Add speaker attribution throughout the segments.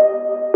Speaker 1: You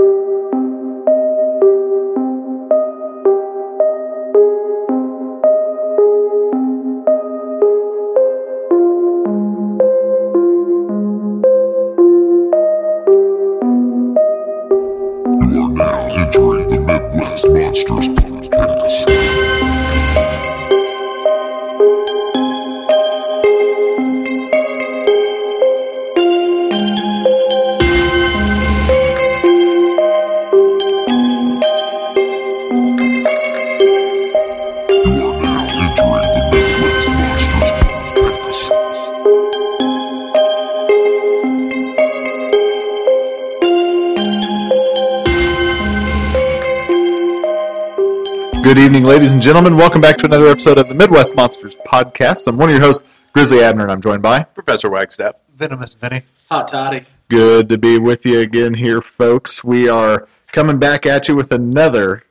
Speaker 2: gentlemen. Welcome back to another episode of the Midwest Monsters Podcast. I'm one of your hosts, Grizzly Abner, and I'm joined by
Speaker 3: Professor Wagstaff.
Speaker 4: Venomous Vinny.
Speaker 5: Hot toddy.
Speaker 2: Good to be with you again here, folks. We are coming back at you with another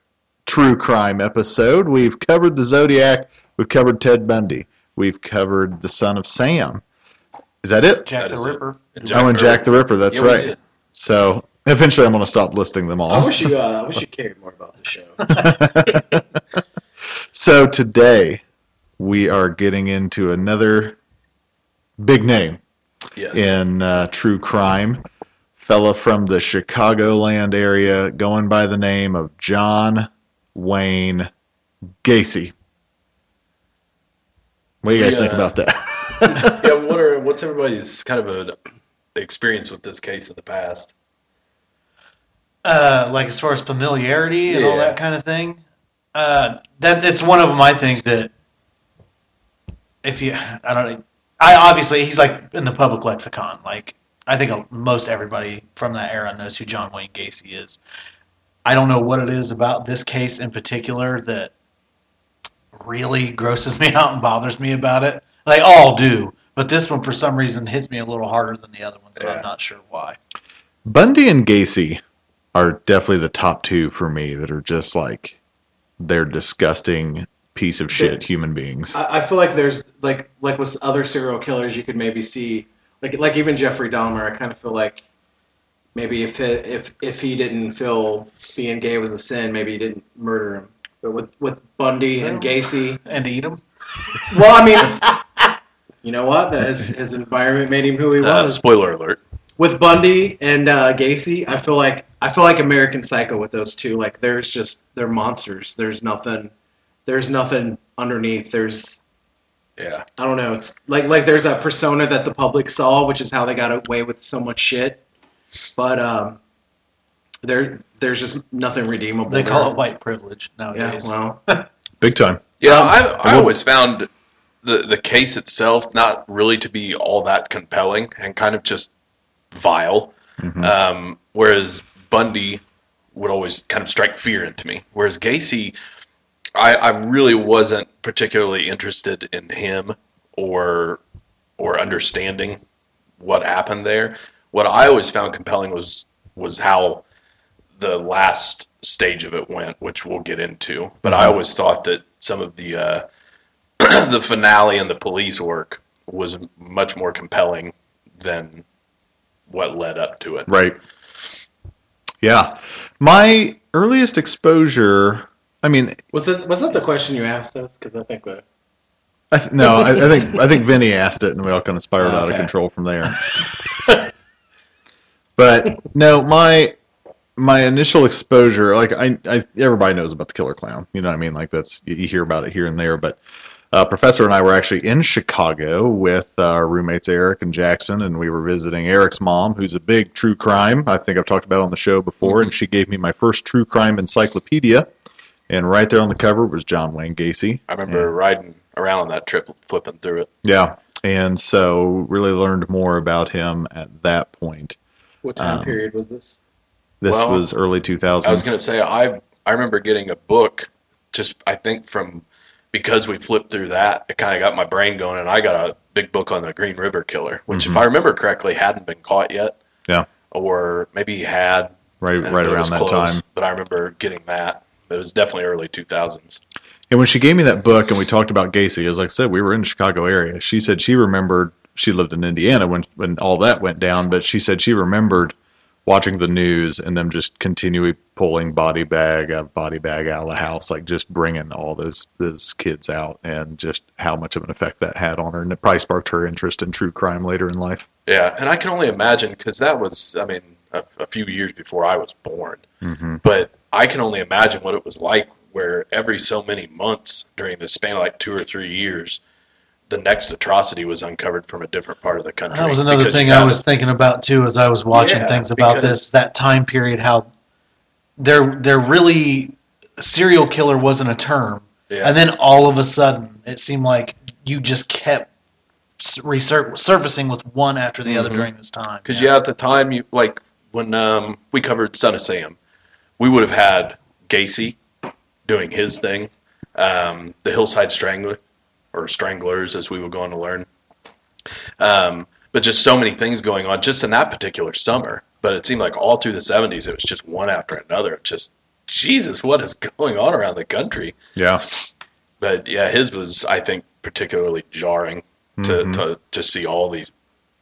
Speaker 2: true crime episode. We've covered the Zodiac, we've covered Ted Bundy, we've covered the son of Sam. Is that it?
Speaker 4: Jack
Speaker 3: That
Speaker 4: the
Speaker 3: is it.
Speaker 4: Ripper.
Speaker 2: oh, and Jack the Ripper. That's
Speaker 3: Yeah,
Speaker 2: right. So eventually, I'm going to stop listing them all.
Speaker 5: I wish you. Uh, I wish you cared more about the show.
Speaker 2: so today we are getting into another big name
Speaker 3: Yes.
Speaker 2: in uh, true crime. Fella from the Chicagoland area going by the name of John Wayne Gacy. What do you guys think about that?
Speaker 3: yeah. What are what's everybody's kind of a experience with this case in the past?
Speaker 4: Uh, like as far as familiarity and all that kind of thing. Uh, that that's one of them. I think that if you, I don't. I obviously he's like in the public lexicon. Like I think most everybody from that era knows who John Wayne Gacy is. I don't know what it is about this case in particular that really grosses me out and bothers me about it. They all do, but this one for some reason hits me a little harder than the other ones, and
Speaker 3: Yeah.
Speaker 4: I'm not sure why.
Speaker 2: Bundy and Gacy are definitely the top two for me that are just like they're disgusting piece of shit human beings.
Speaker 5: I, I feel like there's like like with other serial killers, you could maybe see like like even Jeffrey Dahmer. I kind of feel like maybe if it, if if he didn't feel being gay was a sin, maybe he didn't murder him. But with with Bundy and Gacy,
Speaker 4: And eat them.
Speaker 5: well, I mean, you know what? That his his environment made him who he
Speaker 3: Uh,
Speaker 5: was.
Speaker 3: spoiler alert.
Speaker 5: with Bundy and uh, Gacy, I feel like I feel like American Psycho with those two. Like there's just they're monsters. There's nothing. There's nothing underneath. There's
Speaker 3: Yeah.
Speaker 5: I don't know. It's like like there's a persona that the public saw, which is how they got away with so much shit. But um, there there's just nothing redeemable.
Speaker 4: They call
Speaker 5: there.
Speaker 4: it white privilege
Speaker 5: Yeah.
Speaker 4: nowadays.
Speaker 5: Well,
Speaker 2: Big time.
Speaker 3: Yeah.
Speaker 5: Um,
Speaker 3: I I always found the the case itself not really to be all that compelling and kind of just vile.
Speaker 2: Mhm.
Speaker 3: Um, whereas Bundy would always kind of strike fear into me. Whereas Gacy, I, I really wasn't particularly interested in him or or understanding what happened there. What I always found compelling was was how the last stage of it went, which we'll get into. But I always thought that some of the uh, the finale and the police work was much more compelling than what led up to it.
Speaker 2: Right. Yeah. My earliest exposure, I mean,
Speaker 5: was it was that the question you asked us? Because I think that
Speaker 2: I th- no, I, I think I think Vinny asked it, and we all kind of spiraled out of control from there. but no, my my initial exposure, like I, I, everybody knows about the Killer Clown. You know what I mean? Like that's you hear about it here and there. But uh, Professor and I were actually in Chicago with uh, our roommates Eric and Jackson, and we were visiting Eric's mom, who's a big true crime. I think I've talked about on the show before, and she gave me my first true crime encyclopedia. And right there on the cover was John Wayne Gacy.
Speaker 3: I remember riding around on that trip, flipping through it.
Speaker 2: Yeah. And so really learned more about him at that point.
Speaker 5: what time
Speaker 2: Um,
Speaker 5: period was this?
Speaker 2: This
Speaker 3: Well,
Speaker 2: was early 2000s.
Speaker 3: I was going to say I I remember getting a book just I think from because we flipped through that it kind of got my brain going and I got a big book on the Green River Killer which
Speaker 2: Mhm.
Speaker 3: if I remember correctly hadn't been caught yet.
Speaker 2: Yeah.
Speaker 3: Or maybe he had
Speaker 2: right right around that
Speaker 3: close,
Speaker 2: time.
Speaker 3: But I remember getting that. But it was definitely early 2000s.
Speaker 2: And when she gave me that book and we talked about Gacy, as I said, we were in the Chicago area. She said she remembered she lived in Indiana when when all that went down, but she said she remembered watching the news and them just continually pulling body bag of body bag out of the house, like just bringing all those those kids out, and just how much of an effect that had on her, and it probably sparked her interest in true crime later in life.
Speaker 3: Yeah, and I can only imagine because that was, I mean, a, a few years before I was born.
Speaker 2: Mm-hmm.
Speaker 3: But I can only imagine what it was like where every so many months during the span of like two or three years, the next atrocity was uncovered from a different part of the country.
Speaker 4: That was another thing I was thinking about too as I was watching
Speaker 3: Yeah,
Speaker 4: things about this that time period. How they're they're really serial killer wasn't a term,
Speaker 3: Yeah.
Speaker 4: and then all of a sudden it seemed like you just kept s- resur- surfacing with one after the other
Speaker 3: Mhm.
Speaker 4: during this time.
Speaker 3: Because yeah, at the time, you like when um, we covered Son of Sam, we would have had Gacy doing his thing, um, the Hillside Strangler or Stranglers, as we were going to learn. Um, but just so many things going on just in that particular summer. But it seemed like all through the '70s, it was just one after another. Just Jesus, what is going on around the country?
Speaker 2: Yeah.
Speaker 3: But yeah, his was, I think, particularly jarring to,
Speaker 2: Mhm.
Speaker 3: to, to see all these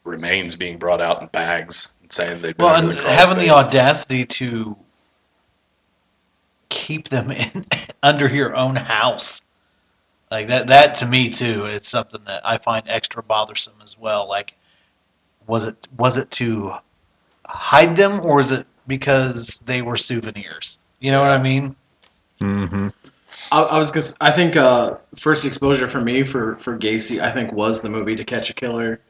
Speaker 3: remains being brought out in bags and saying they'd been
Speaker 4: well,
Speaker 3: the crawl
Speaker 4: having the audacity to keep them in under your own house. Like that that to me too, it's something that I find extra bothersome as well. Like was it was it to hide them or is it because they were souvenirs? You know what I mean?
Speaker 2: Mm-hmm.
Speaker 5: I, I was gonna, I think uh, first exposure for me for for Gacy, I think was the movie To Catch a Killer.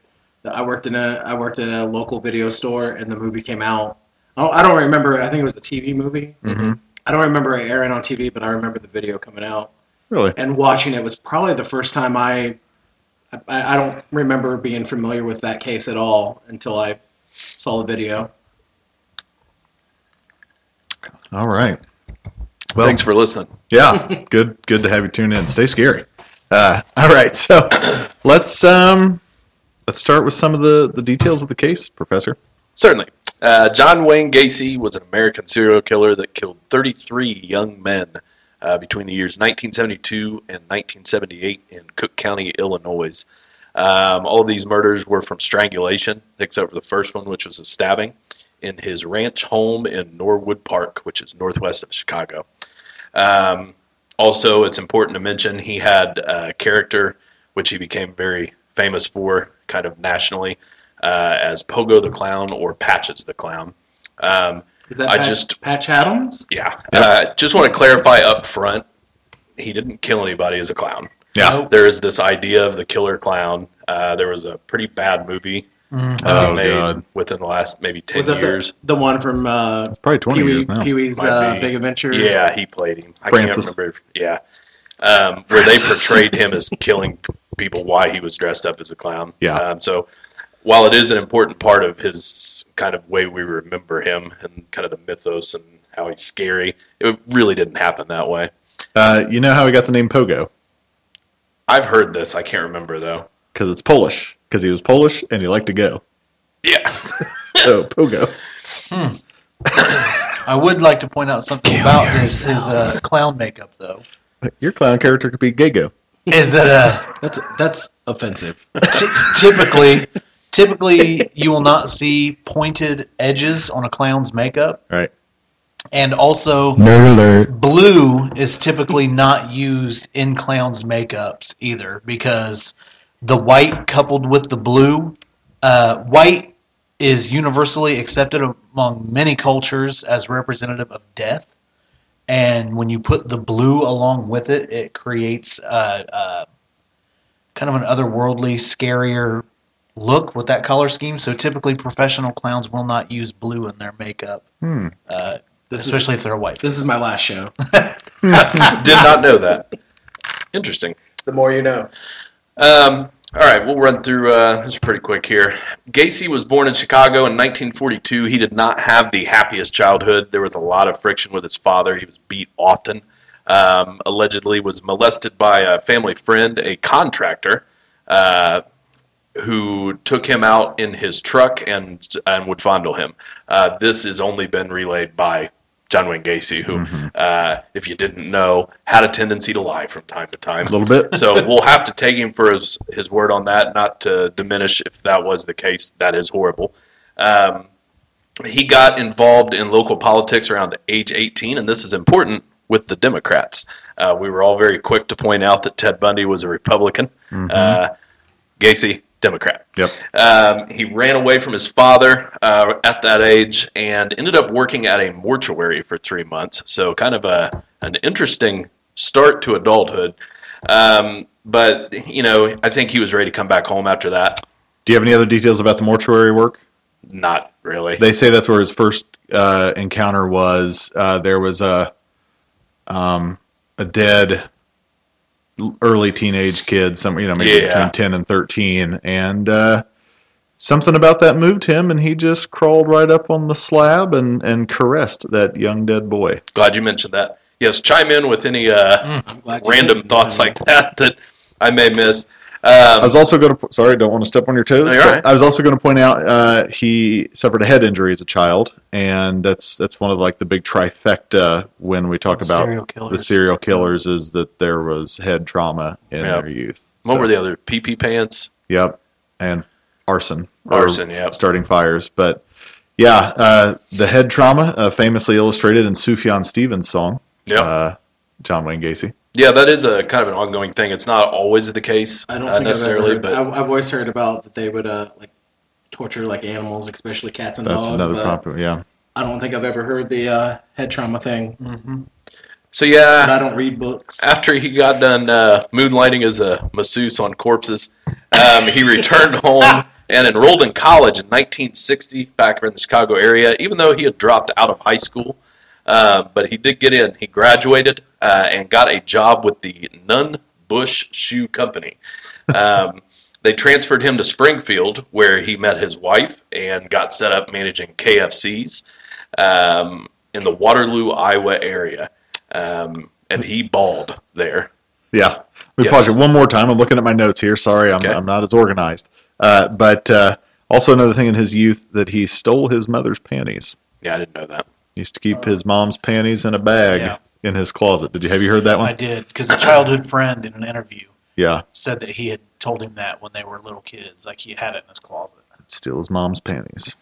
Speaker 5: I worked in a I worked in a local video store, and the movie came out. I don't, I don't remember. I think it was a TV movie.
Speaker 2: Mm-hmm.
Speaker 5: I don't remember it airing on TV, but I remember the video coming out
Speaker 2: Really?
Speaker 5: and watching it was probably the first time I. I, I don't remember being familiar with that case at all until I saw the video.
Speaker 2: All right. Well,
Speaker 3: Thanks for listening.
Speaker 2: Yeah, good. Good to have you tune in. Stay scary. Uh, all right, so let's um, let's start with some of the the details of the case, Professor.
Speaker 3: Certainly. Uh, John Wayne Gacy was an American serial killer that killed 33 young men uh, between the years 1972 and 1978 in Cook County, Illinois. Um, all of these murders were from strangulation, except for the first one, which was a stabbing in his ranch home in Norwood Park, which is northwest of Chicago. Um, also, it's important to mention he had a character which he became very famous for, kind of nationally, uh, as Pogo the Clown or Patches the Clown. Um,
Speaker 5: Is that
Speaker 3: I
Speaker 5: Patch,
Speaker 3: just-
Speaker 5: Patch Adams?
Speaker 3: yeah, uh, just want to clarify up front, he didn't kill anybody as a clown.
Speaker 2: Yeah.
Speaker 4: Nope.
Speaker 3: There is this idea of the killer clown. Uh, there was a pretty bad movie
Speaker 4: Mhm.
Speaker 3: uh,
Speaker 2: Oh,
Speaker 3: made
Speaker 2: God.
Speaker 3: within the last maybe ten
Speaker 5: Was that
Speaker 3: years.
Speaker 5: the, the one from uh,
Speaker 2: It's probably twenty
Speaker 5: Pee Wee
Speaker 2: years now.
Speaker 5: Pee Wee's uh. Big Adventure?
Speaker 3: Yeah, he played him. I
Speaker 2: Francis.
Speaker 3: can't remember. Yeah, um, where they portrayed him as killing people while he was dressed up as a clown.
Speaker 2: Yeah.
Speaker 3: Um, so while it is an important part of his kind of way we remember him and kind of the mythos and how he's scary, it really didn't happen that way.
Speaker 2: Uh, you know how he got the name Pogo?
Speaker 3: I've heard this. I can't remember though.
Speaker 2: Because it's Polish. Because he was Polish and he liked to go.
Speaker 3: Yeah.
Speaker 2: So Pogo. Hmm.
Speaker 4: I would like to point out something about his his uh, clown makeup though.
Speaker 2: Your clown character could be Gago.
Speaker 4: Is that uh
Speaker 5: That's that's offensive.
Speaker 4: Ty- typically, typically you will not see pointed edges on a clown's makeup,
Speaker 2: Right.
Speaker 4: and also
Speaker 5: Nerd alert.
Speaker 4: blue is typically not used in clowns' makeups either because the white coupled with the blue, uh, white is universally accepted among many cultures as representative of death. And when you put the blue along with it, it creates uh, uh, kind of an otherworldly, scarier look with that color scheme. So typically, professional clowns will not use blue in their makeup,
Speaker 2: Hmm.
Speaker 4: uh,
Speaker 5: This
Speaker 4: especially if they're white.
Speaker 5: This is my last show.
Speaker 3: Did not know that. Interesting.
Speaker 5: The more you know.
Speaker 3: Um, all right, we'll run through uh, this pretty quick here. Gacy was born in Chicago in 1942. He did not have the happiest childhood. There was a lot of friction with his father. He was beat often. Um, allegedly, was molested by a family friend, a contractor, uh, who took him out in his truck and and would fondle him. Uh, this has only been relayed by John Wayne Gacy, who,
Speaker 2: Mhm.
Speaker 3: uh, if you didn't know, had a tendency to lie from time to time
Speaker 2: A little bit.
Speaker 3: so we'll have to take him for his, his word on that, not to diminish if that was the case. That is horrible. Um, he got involved in local politics around age 18, and this is important with the Democrats. Uh, we were all very quick to point out that Ted Bundy was a Republican, uh, Gacy, Democrat.
Speaker 2: Yep.
Speaker 3: Um, he ran away from his father uh, at that age and ended up working at a mortuary for three months. So, kind of a an interesting start to adulthood. Um, but you know, I think he was ready to come back home after that.
Speaker 2: Do you have any other details about the mortuary work?
Speaker 3: Not really.
Speaker 2: They say that's where his first uh, encounter was. Uh, there was a um, a dead early teenage kid, some you know maybe
Speaker 3: Yeah.
Speaker 2: between ten and thirteen, and uh, something about that moved him, and he just crawled right up on the slab and and caressed that young dead boy.
Speaker 3: Glad you mentioned that. Yes, chime in with any uh,
Speaker 5: I'm glad you
Speaker 3: random thoughts
Speaker 5: Yeah.
Speaker 3: like that that I may miss.
Speaker 2: I
Speaker 3: Um,
Speaker 2: was also going to sorry, don't want to step on your toes.
Speaker 3: No, you're
Speaker 2: but
Speaker 3: all right.
Speaker 2: I was also going to point out uh, he suffered a head injury as a child, and that's that's one of like the big trifecta when we talk about
Speaker 4: Serial killers.
Speaker 2: the serial killers is that there was head trauma in
Speaker 3: Yeah.
Speaker 2: their youth.
Speaker 3: what
Speaker 2: So,
Speaker 3: were the other PP pants?
Speaker 2: Yep, and arson,
Speaker 3: Arson, yep.
Speaker 2: starting fires. But yeah, uh, the head trauma, uh, famously illustrated in Sufjan Stevens' song,
Speaker 3: Yep.
Speaker 2: uh, John Wayne Gacy.
Speaker 3: Yeah, that is a kind of an ongoing thing. It's not always the case
Speaker 5: I don't
Speaker 3: uh,
Speaker 5: think
Speaker 3: necessarily,
Speaker 5: I've ever heard,
Speaker 3: but
Speaker 5: I, I've always heard about that they would uh, like torture like animals, especially cats and
Speaker 2: That's
Speaker 5: dogs.
Speaker 2: another
Speaker 5: but
Speaker 2: problem. Yeah,
Speaker 5: I don't think I've ever heard the uh, head trauma thing.
Speaker 4: hmm
Speaker 3: so
Speaker 5: But
Speaker 3: yeah.
Speaker 5: I don't read books.
Speaker 3: After he got done uh, moonlighting as a masseuse on corpses, um, he returned home and enrolled in college in 1960 back in the Chicago area. Even though he had dropped out of high school, uh, but he did get in. He graduated uh, and got a job with the Nunn Bush Shoe Company. Um, they transferred him to Springfield, where he met his wife and got set up managing KFCs um, in the Waterloo, Iowa area. Um, and he balled there.
Speaker 2: yeah. Let me
Speaker 3: Yes.
Speaker 2: pause it one more time. I'm looking at my notes here. Sorry, I'm,
Speaker 3: Okay.
Speaker 2: I'm not as organized. Uh, but uh, also another thing in his youth that he stole his mother's panties.
Speaker 3: Yeah, I didn't know that.
Speaker 2: He used to keep his mom's panties in a bag
Speaker 4: Yeah.
Speaker 2: in his closet. Did you have you heard that one?
Speaker 4: I
Speaker 2: one?
Speaker 4: did because a childhood friend in an interview
Speaker 2: Yeah,
Speaker 4: said that he had told him that when they were little kids, like he had it in his closet.
Speaker 2: steal his mom's panties.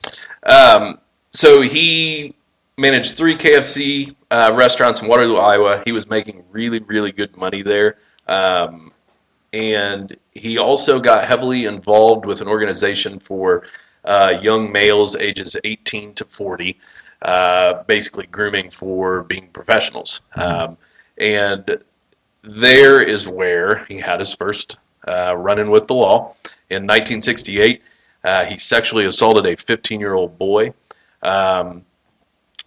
Speaker 3: Um, so he managed three KFC uh, restaurants in Waterloo, Iowa. He was making really, really good money there. Um, and he also got heavily involved with an organization for uh, young males ages 18 to 40, uh, basically grooming for being professionals. Um, and there is where he had his first uh, run in with the law. In 1968, uh, he sexually assaulted a 15 year old boy um,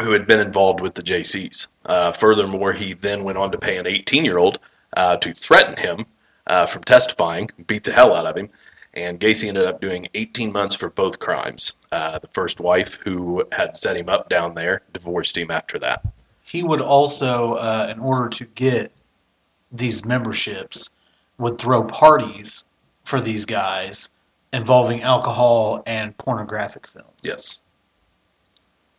Speaker 3: who had been involved with the JCs. Uh, furthermore, he then went on to pay an 18 year old uh, to threaten him uh, from testifying, beat the hell out of him. And Gacy ended up doing 18 months for both crimes. Uh, the first wife, who had set him up down there, divorced him after that.
Speaker 4: He would also, uh, in order to get these memberships, would throw parties for these guys involving alcohol and pornographic films.
Speaker 3: Yes.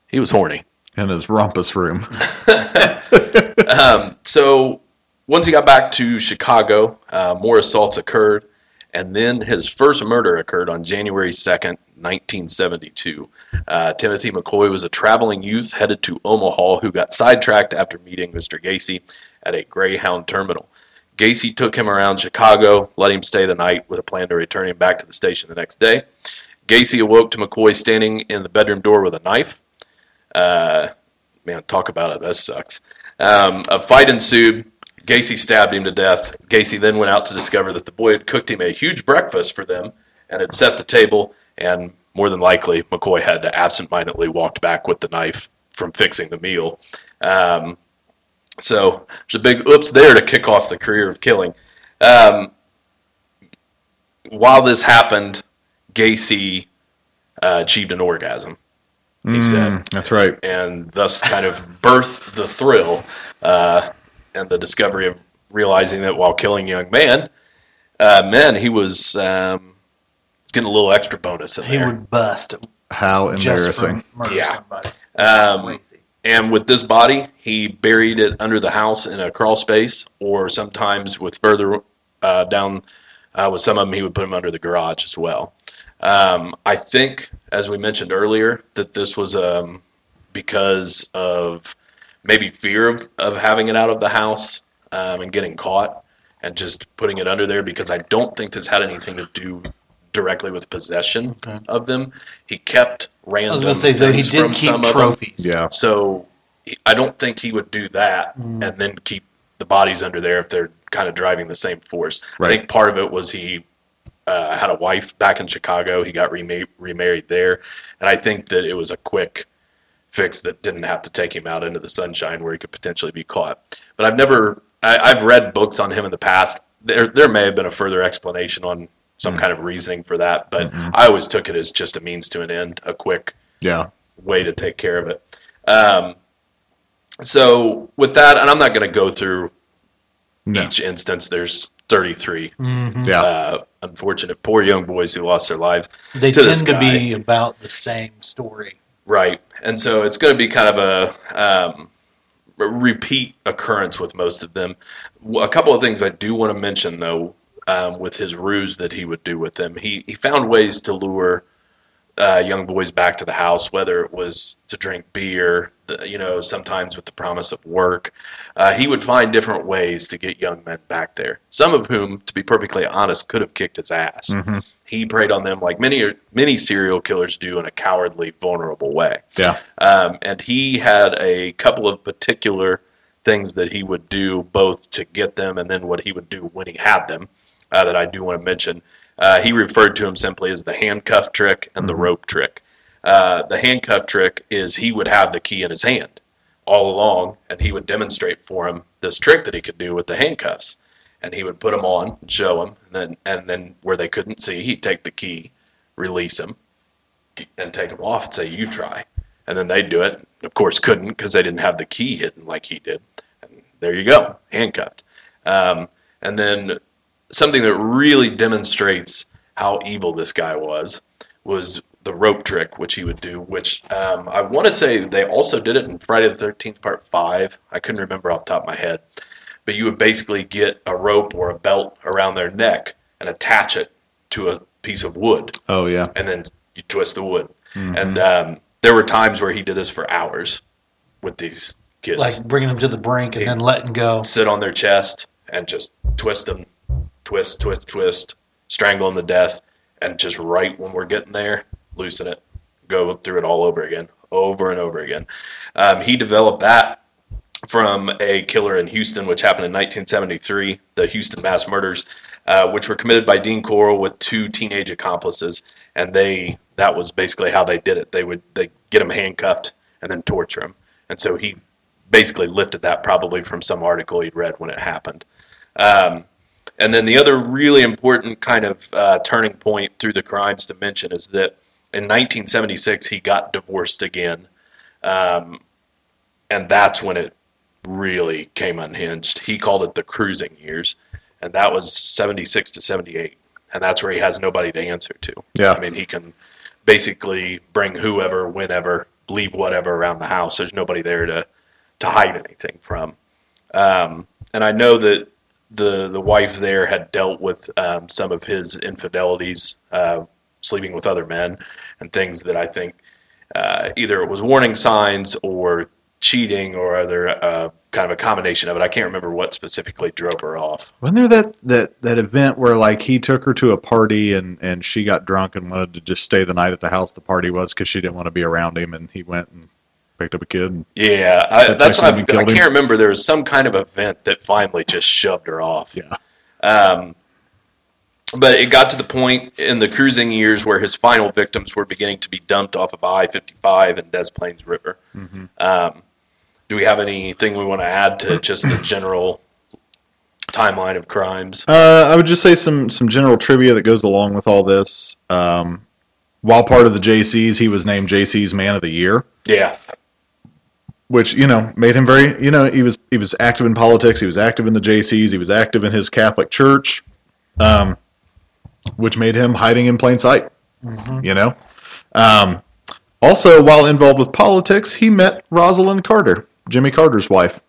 Speaker 3: He was horny.
Speaker 2: In his rumpus room.
Speaker 3: um, so once he got back to Chicago, uh, more assaults occurred, and then his first murder occurred on January 2nd, 1972. Uh, Timothy McCoy was a traveling youth headed to Omaha who got sidetracked after meeting Mr. Gacy at a Greyhound terminal. Gacy took him around Chicago, let him stay the night with a plan to return him back to the station the next day. Gacy awoke to McCoy standing in the bedroom door with a knife. Uh, man, talk about it. That sucks. Um, a fight ensued. Gacy stabbed him to death. Gacy then went out to discover that the boy had cooked him a huge breakfast for them and had set the table. And more than likely, McCoy had absentmindedly walked back with the knife from fixing the meal. Um, so there's a big oops there to kick off the career of killing. Um, while this happened, Gacy uh, achieved an orgasm. He said,
Speaker 2: Mm, that's right.
Speaker 3: and thus kind of birthed the thrill uh, and the discovery of realizing that while killing young man, uh, men, he was um, getting a little extra bonus in
Speaker 4: He
Speaker 3: there.
Speaker 4: would bust
Speaker 2: How embarrassing.
Speaker 4: for murder
Speaker 3: Yeah.
Speaker 4: somebody.
Speaker 3: Um, and with this body, he buried it under the house in a crawl space, or sometimes with further uh, down uh, with some of them, he would put them under the garage as well. Um, I think, as we mentioned earlier, that this was um, because of maybe fear of, of having it out of the house um, and getting caught and just putting it under there because I don't think this had anything to do directly with possession
Speaker 4: Okay.
Speaker 3: of them. He kept
Speaker 4: I
Speaker 3: random
Speaker 4: was going to say, though, he
Speaker 3: things
Speaker 4: did
Speaker 3: from
Speaker 4: keep
Speaker 3: some of them.
Speaker 4: trophies.
Speaker 2: Yeah.
Speaker 3: So he- I don't think he would do that
Speaker 4: Mm.
Speaker 3: and then keep the bodies under there if they're kind of driving the same force.
Speaker 2: Right.
Speaker 3: I think part of it was he uh, had a wife back in Chicago. He got rema- remarried there, and I think that it was a quick fix that didn't have to take him out into the sunshine where he could potentially be caught. But I've never, I, I've read books on him in the past. There, there may have been a further explanation on some
Speaker 2: Mm.
Speaker 3: kind of reasoning for that, but
Speaker 2: Mhm.
Speaker 3: I always took it as just a means to an end, a quick
Speaker 2: Yeah.
Speaker 3: way to take care of it. Um, so with that, and I'm not going to go through
Speaker 2: No.
Speaker 3: each instance. There's 33
Speaker 4: Mhm.
Speaker 2: Yeah.
Speaker 3: uh, unfortunate poor young boys who lost their lives.
Speaker 4: They
Speaker 3: to this
Speaker 4: tend to be about the same story.
Speaker 3: Right, and so it's going to be kind of a, um, repeat occurrence with most of them. A couple of things I do want to mention though, um, with his ruse that he would do with them, he he found ways to lure uh, young boys back to the house, whether it was to drink beer, the, you know, sometimes with the promise of work. Uh, he would find different ways to get young men back there. Some of whom, to be perfectly honest, could have kicked his ass.
Speaker 2: Mhm.
Speaker 3: He preyed on them like many many serial killers do in a cowardly, vulnerable way.
Speaker 2: Yeah.
Speaker 3: Um, and he had a couple of particular things that he would do both to get them and then what he would do when he had them uh, that I do want to mention. Uh, he referred to him simply as the handcuff trick and the rope trick. Uh, the handcuff trick is he would have the key in his hand all along, and he would demonstrate for him this trick that he could do with the handcuffs. And he would put them on and show them, and then and then where they couldn't see, he'd take the key, release them, and take them off and say, "You try." And then they'd do it. Of course, couldn't because they didn't have the key hidden like he did. And there you go, handcuffed. Um, and then something that really demonstrates how evil this guy was was the rope trick, which he would do. Which um, I want to say they also did it in Friday the Thirteenth Part Five. I couldn't remember off the top of my head, but you would basically get a rope or a belt around their neck and attach it to a piece of wood,
Speaker 2: Oh yeah.
Speaker 3: and then you twist the wood.
Speaker 2: Mhm.
Speaker 3: And um, there were times where he did this for hours with these kids.
Speaker 4: Like bringing them to the brink and then letting go.
Speaker 3: sit on their chest and just twist them, twist, twist, twist, strangle to death, and just right when we're getting there, loosen it, go through it all over again, over and over again. Um, he developed that from a killer in Houston, which happened in 1973, the Houston mass murders, uh, which were committed by Dean Corll with two teenage accomplices, and they that was basically how they did it. They would they get them handcuffed and then torture them, and so he basically lifted that probably from some article he'd read when it happened. Um, and then the other really important kind of uh, turning point through the crimes to mention is that in 1976 he got divorced again, um, and that's when it really came unhinged. He called it the cruising years, and that was 76 to 78, and that's where he has nobody to answer to.
Speaker 2: Yeah.
Speaker 3: I mean, he can basically bring whoever, whenever, leave whatever around the house. There's nobody there to to hide anything from. Um, and I know that the the wife there had dealt with um, some of his infidelities, uh, sleeping with other men, and things that I think uh, either it was warning signs or cheating or other uh, kind of a combination of it. I can't remember what specifically drove her off.
Speaker 2: Wasn't there that, that, that event where like he took her to a party and, and she got drunk and wanted to just stay the night at the house the party was because she didn't want to be around him and he went and picked up a kid. And,
Speaker 3: Yeah, I,
Speaker 2: That's
Speaker 3: what I, I can't remember. There was some kind of event that finally just shoved her off.
Speaker 2: yeah.
Speaker 3: Um, but it got to the point in the cruising years where his final victims were beginning to be dumped off of I 55 and Des Plaines River.
Speaker 2: Mhm.
Speaker 3: Um, do we have anything we want to add to just the general timeline of crimes?
Speaker 2: Uh, I would just say some some general trivia that goes along with all this. Um, while part of the JCs, he was named JC's Man of the Year,
Speaker 3: Yeah,
Speaker 2: which you know made him very you know he was he was active in politics. He was active in the JCs. He was active in his Catholic church, um, which made him hiding in plain sight.
Speaker 4: Mhm.
Speaker 2: You know. Um, also, while involved with politics, he met Rosalynn Carter, Jimmy Carter's wife.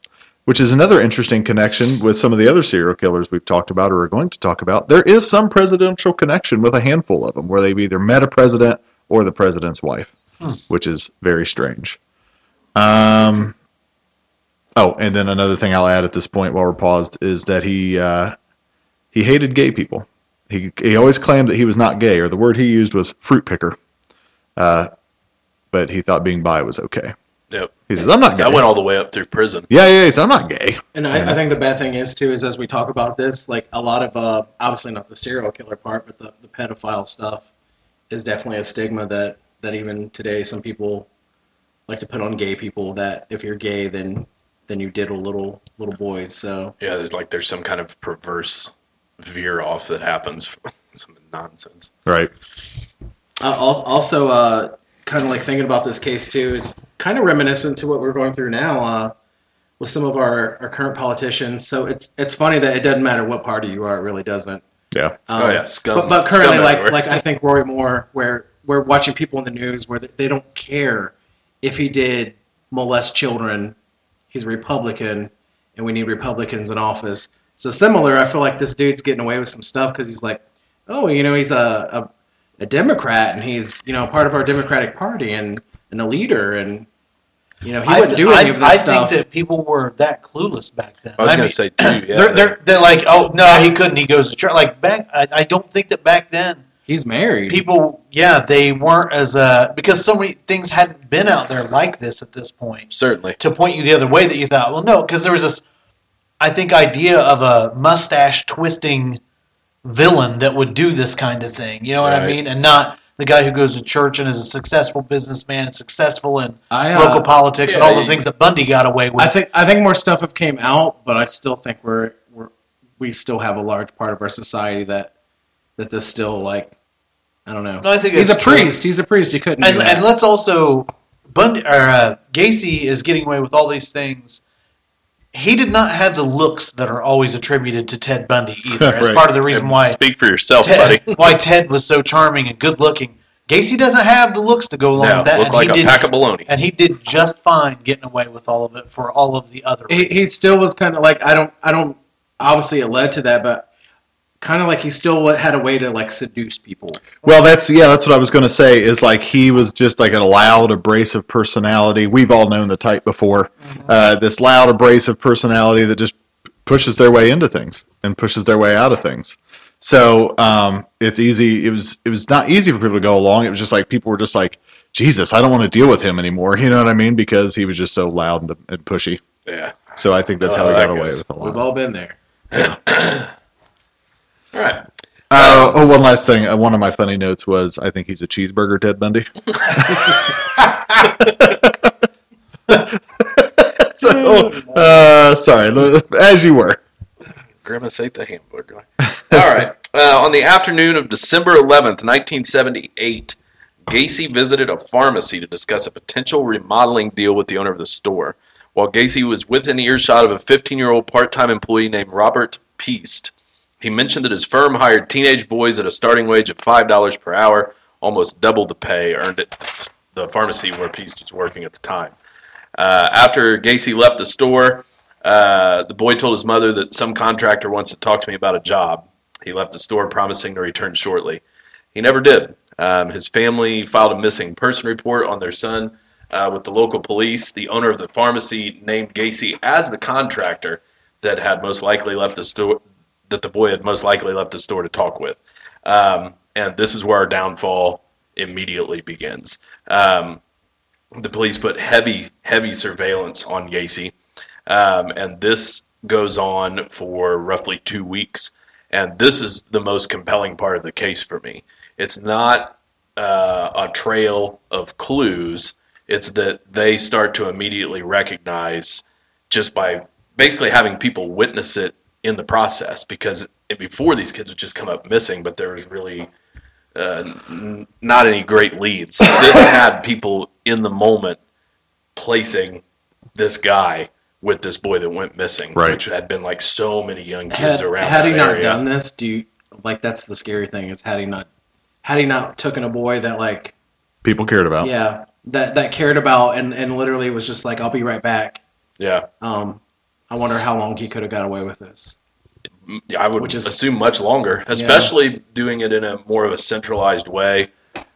Speaker 2: which is another interesting connection with some of the other serial killers we've talked about or are going to talk about. There is some presidential connection with a handful of them where they've either met a president or the president's wife, which is very strange. Um, oh, and then another thing I'll add at this point while we're paused is that he uh, he hated gay people. He he always claimed that he was not gay, or the word he used was fruit picker. Uh, but he thought being bi was okay.
Speaker 3: Yep.
Speaker 2: He says, "I'm not gay."
Speaker 3: That went all the way up through prison.
Speaker 2: yeah, yeah. He said, "I'm not gay."
Speaker 5: And I, I think the bad thing is too is as we talk about this, like a lot of uh, obviously not the serial killer part, but the, the pedophile stuff is definitely a stigma that that even today some people like to put on gay people that if you're gay then then you diddle little little boys. So
Speaker 3: Yeah, there's like there's some kind of perverse veer off that happens. some nonsense.
Speaker 2: Right.
Speaker 5: uh, also uh, kind of like thinking about this case too is kind of reminiscent to what we're going through now uh, with some of our, our current politicians. So it's it's funny that it doesn't matter what party you are, it really doesn't.
Speaker 2: Yeah.
Speaker 5: Um,
Speaker 3: oh yeah, scum.
Speaker 5: but, but currently,
Speaker 3: scum
Speaker 5: like
Speaker 3: everywhere.
Speaker 5: like I think Roy Moore, where we're watching people in the news where they, they don't care if he did molest children. He's a Republican, and we need Republicans in office. So similar, I feel like this dude's getting away with some stuff because he's like, oh, you know, he's a, a a Democrat and he's you know part of our Democratic Party and and a leader and you know he
Speaker 4: I,
Speaker 5: wouldn't do any
Speaker 4: I,
Speaker 5: of this
Speaker 4: I
Speaker 5: stuff.
Speaker 4: think that people were that clueless back then.
Speaker 3: I was gonna say too. Yeah,
Speaker 4: they're, they're they're like, oh no, he couldn't. He goes to church. Like back, I, I don't think that back then
Speaker 5: he's married.
Speaker 4: people, yeah, they weren't as uh because so many things hadn't been out there like this at this point
Speaker 3: certainly.
Speaker 4: to point you the other way that you thought, well, no, because there was this, I think, idea of a mustache twisting villain that would do this kind of thing. You know what I mean? And not the guy who goes to church and is a successful businessman and successful in
Speaker 5: I, uh,
Speaker 4: local politics and all the things that Bundy got away with.
Speaker 5: I think I think more stuff have came out, but I still think we're we're we still have a large part of our society that that this still like I don't know.
Speaker 4: No, I think
Speaker 5: he's a
Speaker 4: it's true.
Speaker 5: priest. He's a priest. You couldn't.
Speaker 4: and,
Speaker 5: do that.
Speaker 4: and let's also Bundy or uh, Gacy is getting away with all these things. He did not have the looks that are always attributed to Ted Bundy either. As part of the reason
Speaker 3: And
Speaker 4: why
Speaker 3: Speak for yourself,
Speaker 4: Ted,
Speaker 3: buddy.
Speaker 4: why Ted was so charming and good looking. Gacy doesn't have the looks to go along
Speaker 3: No,
Speaker 4: with that,
Speaker 3: look
Speaker 4: and
Speaker 3: like
Speaker 4: he
Speaker 3: a
Speaker 4: did,
Speaker 3: pack of baloney.
Speaker 4: and he did just fine getting away with all of it for all of the other.
Speaker 5: he, he still was kind of like I don't I don't obviously it led to that, but kind of like he still had a way to like seduce people.
Speaker 2: Well, that's yeah, that's what I was going to say. Is like he was just like a loud, abrasive personality. We've all known the type before. Uh, this loud, abrasive personality that just pushes their way into things and pushes their way out of things. So um, it's easy. It was it was not easy for people to go along. It was just like people were just like, Jesus, I don't want to deal with him anymore. You know what I mean? Because he was just so loud and, and pushy.
Speaker 3: Yeah.
Speaker 2: So I think that's
Speaker 3: Oh,
Speaker 2: how he got away with a
Speaker 5: We've all been there.
Speaker 3: All right.
Speaker 2: Uh, oh, one last thing. Uh, one of my funny notes was I think he's a cheeseburger, Ted Bundy. so, uh, sorry, as you were.
Speaker 3: Grimace ate the hamburger. All right. Uh, on the afternoon of December 11th, 1978, Gacy visited a pharmacy to discuss a potential remodeling deal with the owner of the store. While Gacy was within earshot of a 15 year old part time employee named Robert Piest, he mentioned that his firm hired teenage boys at a starting wage of $5 per hour, almost double the pay earned at the pharmacy where Piest was working at the time. Uh, after Gacy left the store, uh, the boy told his mother that some contractor wants to talk to me about a job. He left the store promising to return shortly. He never did. Um, his family filed a missing person report on their son uh, with the local police. The owner of the pharmacy named Gacy as the contractor that had most likely left the store, that the boy had most likely left the store to talk with. Um, and this is where our downfall immediately begins. Um, the police put heavy, heavy surveillance on Gacy, um, and this goes on for roughly two weeks. And this is the most compelling part of the case for me. It's not uh, a trail of clues. It's that they start to immediately recognize just by basically having people witness it in the process. Because before these kids would just come up missing, but there was really uh, n- not any great leads. This had people in the moment placing this guy with this boy that went missing,
Speaker 2: Right.
Speaker 3: which had been like so many young kids
Speaker 5: Had,
Speaker 3: around.
Speaker 5: had he not
Speaker 3: area.
Speaker 5: done this, do you like that's the scary thing is had he not had he not taken a boy that like
Speaker 2: People cared about.
Speaker 5: yeah that that cared about and and literally was just like I'll be right back.
Speaker 3: yeah,
Speaker 5: Um, I wonder how long he could have got away with this.
Speaker 3: I would
Speaker 5: Which is-
Speaker 3: assume much longer, especially doing it in a more of a centralized way,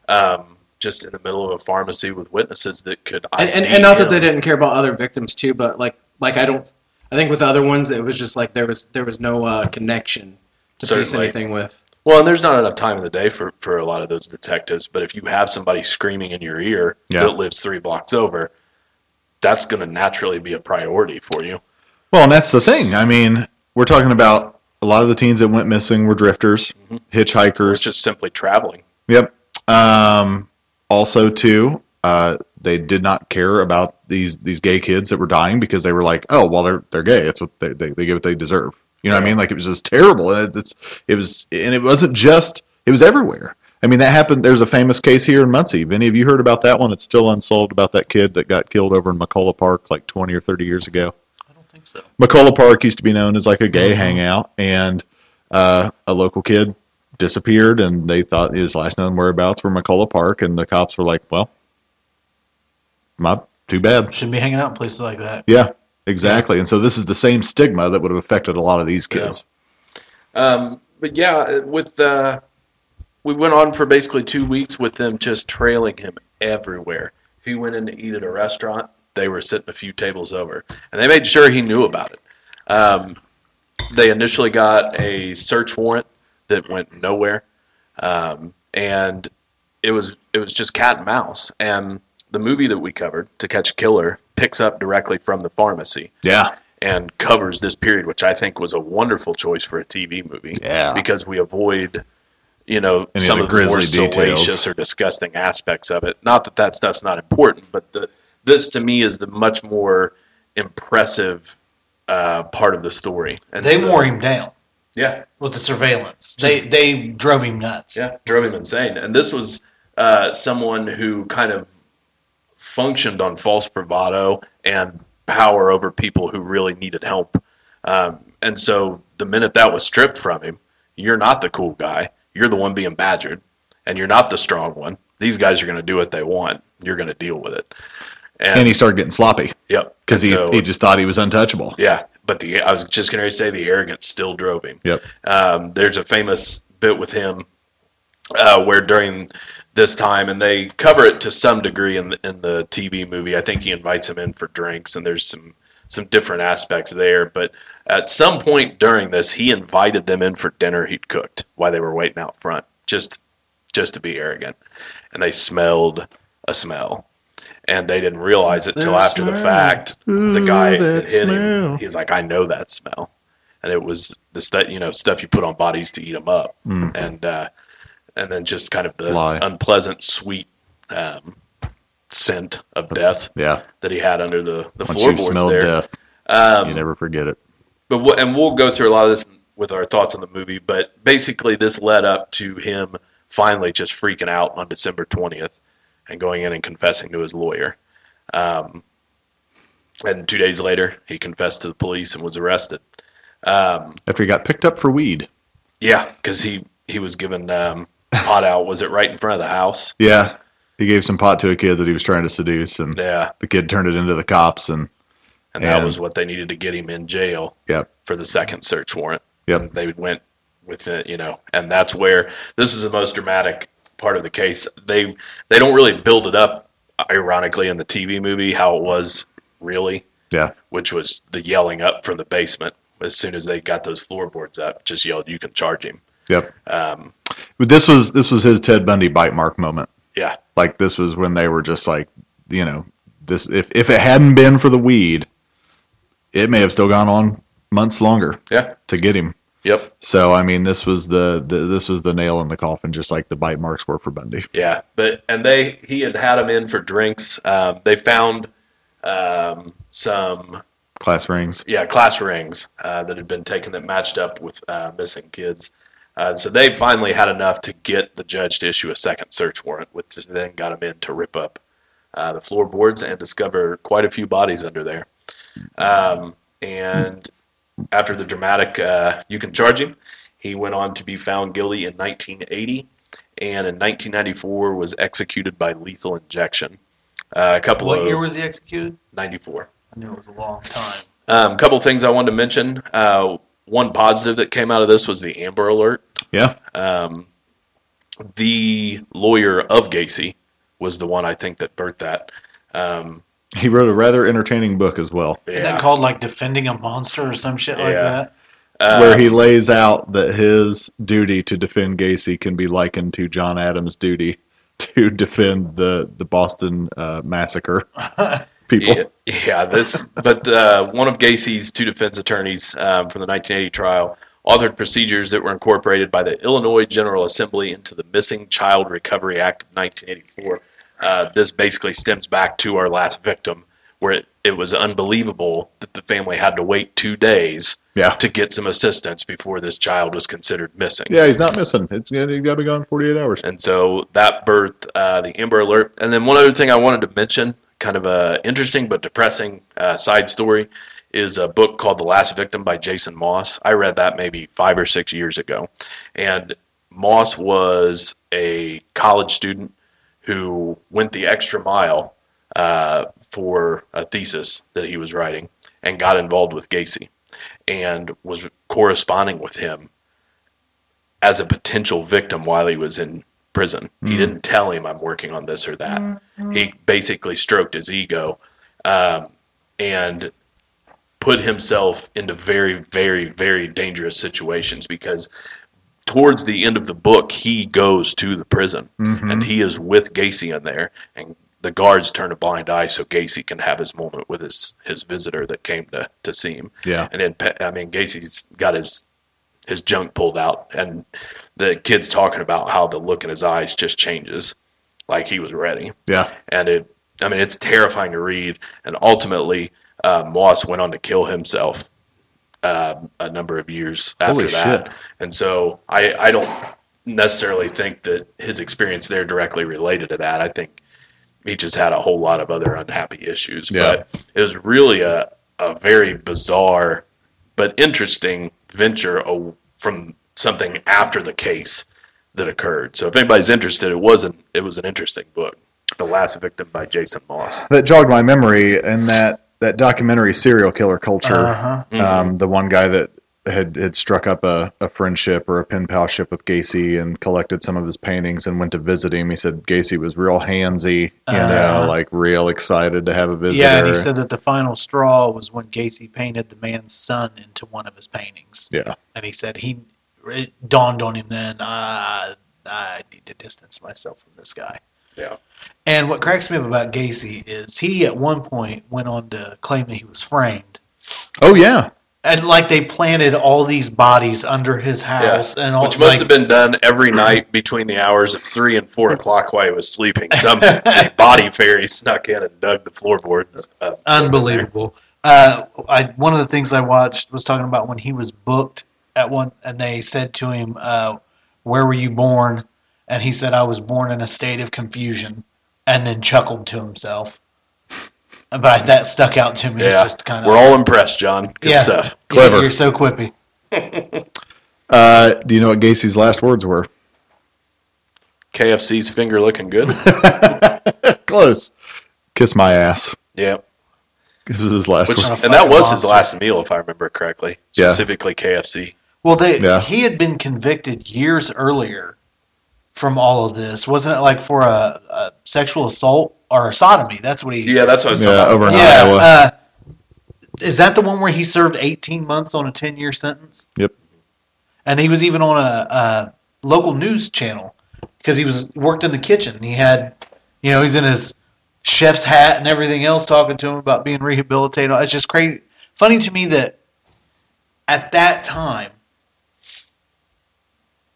Speaker 3: um, just in the middle of a pharmacy with witnesses that could.
Speaker 5: And, and, and not that they didn't care about other victims too, but like like I don't. I think with the other ones, it was just like there was there was no uh, connection to piece
Speaker 3: Certainly.
Speaker 5: anything with.
Speaker 3: Well, and there's not enough time in the day for, for a lot of those detectives. But if you have somebody screaming in your ear
Speaker 2: Yeah.
Speaker 3: that lives three blocks over, that's going to naturally be a priority for you.
Speaker 2: Well, and that's the thing. I mean, we're talking about a lot of the teens that went missing were drifters,
Speaker 3: Mhm.
Speaker 2: Hitchhikers.
Speaker 3: it's just simply traveling.
Speaker 2: Yep. Um, also, too, uh, they did not care about these these gay kids that were dying because they were like, oh, well, they're they're gay. That's what they they, they get what they deserve. You know what I mean? Like it was just terrible, and it, it's it was and it wasn't just it was everywhere. I mean, that happened. There's a famous case here in Muncie. Have any of you heard about that one? It's still unsolved about that kid that got killed over in McCulloch Park like 20 or 30 years ago.
Speaker 3: I think so.
Speaker 2: McCulloch Park used to be known as like a gay hangout, and uh, a local kid disappeared, and they thought his last known whereabouts were McCulloch Park, and the cops were like, "Well, my too bad."
Speaker 4: Shouldn't be hanging out in places like that.
Speaker 2: Yeah, exactly. And so this is the same stigma that would have affected a lot of these kids.
Speaker 3: Um, but yeah, with uh, we went on for basically two weeks with them just trailing him everywhere. If he went in to eat at a restaurant, they were sitting a few tables over, and they made sure he knew about it. Um, they initially got a search warrant that went nowhere, um, and it was it was just cat and mouse. And the movie that we covered, To Catch a Killer, picks up directly from the pharmacy
Speaker 2: Yeah,
Speaker 3: and covers this period, which I think was a wonderful choice for a TV movie.
Speaker 2: Yeah.
Speaker 3: Because we avoid, you know,
Speaker 2: Any
Speaker 3: some
Speaker 2: of
Speaker 3: of
Speaker 2: the
Speaker 3: the more
Speaker 2: details.
Speaker 3: salacious or disgusting aspects of it. Not that that stuff's not important, but the this to me is the much more impressive uh, part of the story. And
Speaker 4: They
Speaker 3: so-
Speaker 4: wore him down
Speaker 3: Yeah,
Speaker 4: with the surveillance. They they drove him nuts.
Speaker 3: yeah, drove him insane. And this was uh, someone who kind of functioned on false bravado and power over people who really needed help. Um, and so the minute that was stripped from him, you're not the cool guy. You're the one being badgered, and you're not the strong one. These guys are going to do what they want. You're going to deal with it. And,
Speaker 2: and he started getting sloppy
Speaker 3: yep,
Speaker 2: because he
Speaker 3: so-
Speaker 2: he just thought he was untouchable.
Speaker 3: yeah, but the I was just going to say the arrogance still drove him.
Speaker 2: Yep.
Speaker 3: Um, there's a famous bit with him uh, where during this time, and they cover it to some degree in the, in the TV movie. I think he invites him in for drinks, and there's some some different aspects there. But at some point during this, he invited them in for dinner he'd cooked while they were waiting out front, just just to be arrogant, and they smelled a smell. And they didn't realize it till after the
Speaker 2: smell.
Speaker 3: fact. the guy
Speaker 2: Ooh,
Speaker 3: that
Speaker 2: that
Speaker 3: hit
Speaker 2: smell.
Speaker 3: him, he was like, "I know that smell," and it was the stuff you know stuff you put on bodies to eat them up,
Speaker 2: Mm.
Speaker 3: and uh, and then just kind of the
Speaker 2: Lie.
Speaker 3: unpleasant, sweet um, scent of death
Speaker 2: Yeah,
Speaker 3: that he had under the the
Speaker 2: once
Speaker 3: floorboards
Speaker 2: smell
Speaker 3: there.
Speaker 2: death,
Speaker 3: Um,
Speaker 2: you never forget it.
Speaker 3: but we'll, and we'll go through a lot of this with our thoughts on the movie. But basically, this led up to him finally just freaking out on December twentieth and going in and confessing to his lawyer. Um, and two days later, he confessed to the police and was arrested. Um,
Speaker 2: After he got picked up for weed.
Speaker 3: yeah, because he he was given um, pot out. Was it right in front of the house?
Speaker 2: Yeah, he gave some pot to a kid that he was trying to seduce, and
Speaker 3: Yeah,
Speaker 2: the kid turned it into the cops, and
Speaker 3: and that
Speaker 2: And-
Speaker 3: was what they needed to get him in jail.
Speaker 2: Yep.
Speaker 3: For the second search warrant.
Speaker 2: Yep.
Speaker 3: And they went with it, you know, and that's where this is the most dramatic part of the case. They they don't really build it up, ironically, in the TV movie how it was really,
Speaker 2: yeah,
Speaker 3: which was the yelling up from the basement as soon as they got those floorboards up, just yelled, "You can charge him."
Speaker 2: yep.
Speaker 3: Um,
Speaker 2: But this was this was his Ted Bundy bite mark moment.
Speaker 3: yeah,
Speaker 2: Like this was when they were just like, you know, this if if it hadn't been for the weed, it may have still gone on months longer
Speaker 3: yeah,
Speaker 2: to get him.
Speaker 3: Yep.
Speaker 2: So I mean, this was the, the this was the nail in the coffin, just like the bite marks were for Bundy.
Speaker 3: Yeah, but and they he had had him in for drinks. Um, they found um, some
Speaker 2: Class rings.
Speaker 3: yeah class rings uh, that had been taken that matched up with uh, missing kids. Uh, so they finally had enough to get the judge to issue a second search warrant, which then got him in to rip up uh, the floorboards and discover quite a few bodies under there. Um, and after the dramatic, uh, you can charge him. He went on to be found guilty in 1980, and in 1994 was executed by lethal injection. Uh, a couple
Speaker 4: What
Speaker 3: of
Speaker 4: year was he executed?
Speaker 3: 94.
Speaker 4: I knew it was a long time.
Speaker 3: Um, couple things I wanted to mention. Uh, one positive that came out of this was the Amber Alert.
Speaker 2: Yeah.
Speaker 3: Um, the lawyer of Gacy was the one I think that birthed that. Um,
Speaker 2: He wrote a rather entertaining book as well,
Speaker 4: Isn't that called like defending a monster or some shit like that?
Speaker 3: Uh,
Speaker 2: where he lays out that his duty to defend Gacy can be likened to John Adams' duty to defend the the Boston uh, massacre people.
Speaker 3: Yeah, yeah, this. But uh, one of Gacy's two defense attorneys um, from the 1980 trial authored procedures that were incorporated by the Illinois General Assembly into the Missing Child Recovery Act of 1984. Uh, this basically stems back to our last victim, where it, it was unbelievable that the family had to wait two days
Speaker 2: Yeah.
Speaker 3: to get some assistance before this child was considered missing.
Speaker 2: Yeah, he's not missing. It's he's got to be gone 48 hours.
Speaker 3: And so that birth, uh, the Amber Alert. And then one other thing I wanted to mention, kind of a interesting but depressing uh, side story, is a book called The Last Victim by Jason Moss. I read that maybe five or six years ago. And Moss was a college student who went the extra mile uh, for a thesis that he was writing and got involved with Gacy and was corresponding with him as a potential victim while he was in prison. He
Speaker 2: Mhm.
Speaker 3: didn't tell him I'm working on this or that. He basically stroked his ego um, and put himself into very, very, very dangerous situations because towards the end of the book, he goes to the prison
Speaker 2: Mhm.
Speaker 3: and he is with Gacy in there, and the guards turn a blind eye so Gacy can have his moment with his his visitor that came to to see him.
Speaker 2: Yeah.
Speaker 3: And then I mean Gacy's got his his junk pulled out, and the kid's talking about how the look in his eyes just changes, like he was ready,
Speaker 2: Yeah.
Speaker 3: and it. I mean, it's terrifying to read, and ultimately, uh, Moss went on to kill himself uh, a number of years after
Speaker 2: Holy
Speaker 3: that.
Speaker 2: shit.
Speaker 3: And so I, I don't necessarily think that his experience there directly related to that. I think he just had a whole lot of other unhappy issues.
Speaker 2: Yeah.
Speaker 3: But it was really a, a very bizarre but interesting venture a- from something after the case that occurred. So if anybody's interested, it wasn't it was an interesting book. The Last Victim by Jason Moss.
Speaker 2: That jogged my memory and that that documentary serial killer culture.
Speaker 4: Uh-huh.
Speaker 3: Mm-hmm.
Speaker 2: Um, the one guy that had had struck up a, a friendship or a pen palship with Gacy and collected some of his paintings and went to visit him. He said Gacy was real handsy, you know,
Speaker 4: Uh.
Speaker 2: like real excited to have a visitor.
Speaker 4: Yeah, and he said that the final straw was when Gacy painted the man's son into one of his paintings.
Speaker 2: yeah,
Speaker 4: And he said he it dawned on him then, uh, I need to distance myself from this guy.
Speaker 3: Yeah.
Speaker 4: And what cracks me up about Gacy is he at one point went on to claim that he was framed.
Speaker 2: oh yeah,
Speaker 4: And like they planted all these bodies under his house and all
Speaker 3: Which must
Speaker 4: like,
Speaker 3: have been done every night between the hours of three and four o'clock while he was sleeping. Some body fairy snuck in and dug the floorboards. up.
Speaker 4: unbelievable. Uh, I one of the things I watched was talking about when he was booked at one, and they said to him, uh, "Where were you born?" And he said, "I was born in a state of confusion," and then chuckled to himself. But that stuck out to me.
Speaker 3: Yeah,
Speaker 4: just kind of
Speaker 3: We're all impressed, John. Good
Speaker 4: Yeah.
Speaker 3: stuff.
Speaker 2: Clever.
Speaker 4: You're so quippy.
Speaker 2: Uh, do you know what Gacy's last words were?
Speaker 3: KFC's finger looking good.
Speaker 2: Close. Kiss my ass.
Speaker 3: yeah,
Speaker 2: This was his last
Speaker 3: which and that
Speaker 4: fucking
Speaker 3: was his
Speaker 4: monster.
Speaker 3: last meal, if I remember correctly.
Speaker 2: Yeah.
Speaker 3: Specifically KFC.
Speaker 4: Well, they
Speaker 2: Yeah.
Speaker 4: he had been convicted years earlier from all of this, wasn't it? Like for a, a sexual assault or a sodomy? That's what he.
Speaker 3: Yeah, that's what I was
Speaker 2: Yeah,
Speaker 3: talking
Speaker 2: over
Speaker 3: about.
Speaker 2: in
Speaker 4: Yeah.
Speaker 2: Iowa.
Speaker 4: Uh, is that the one where he served 18 months on a 10 year sentence?
Speaker 2: Yep.
Speaker 4: And he was even on a, a local news channel because he was worked in the kitchen. He had, you know, he's in his chef's hat and everything else, talking to him about being rehabilitated. It's just crazy. Funny to me that at that time,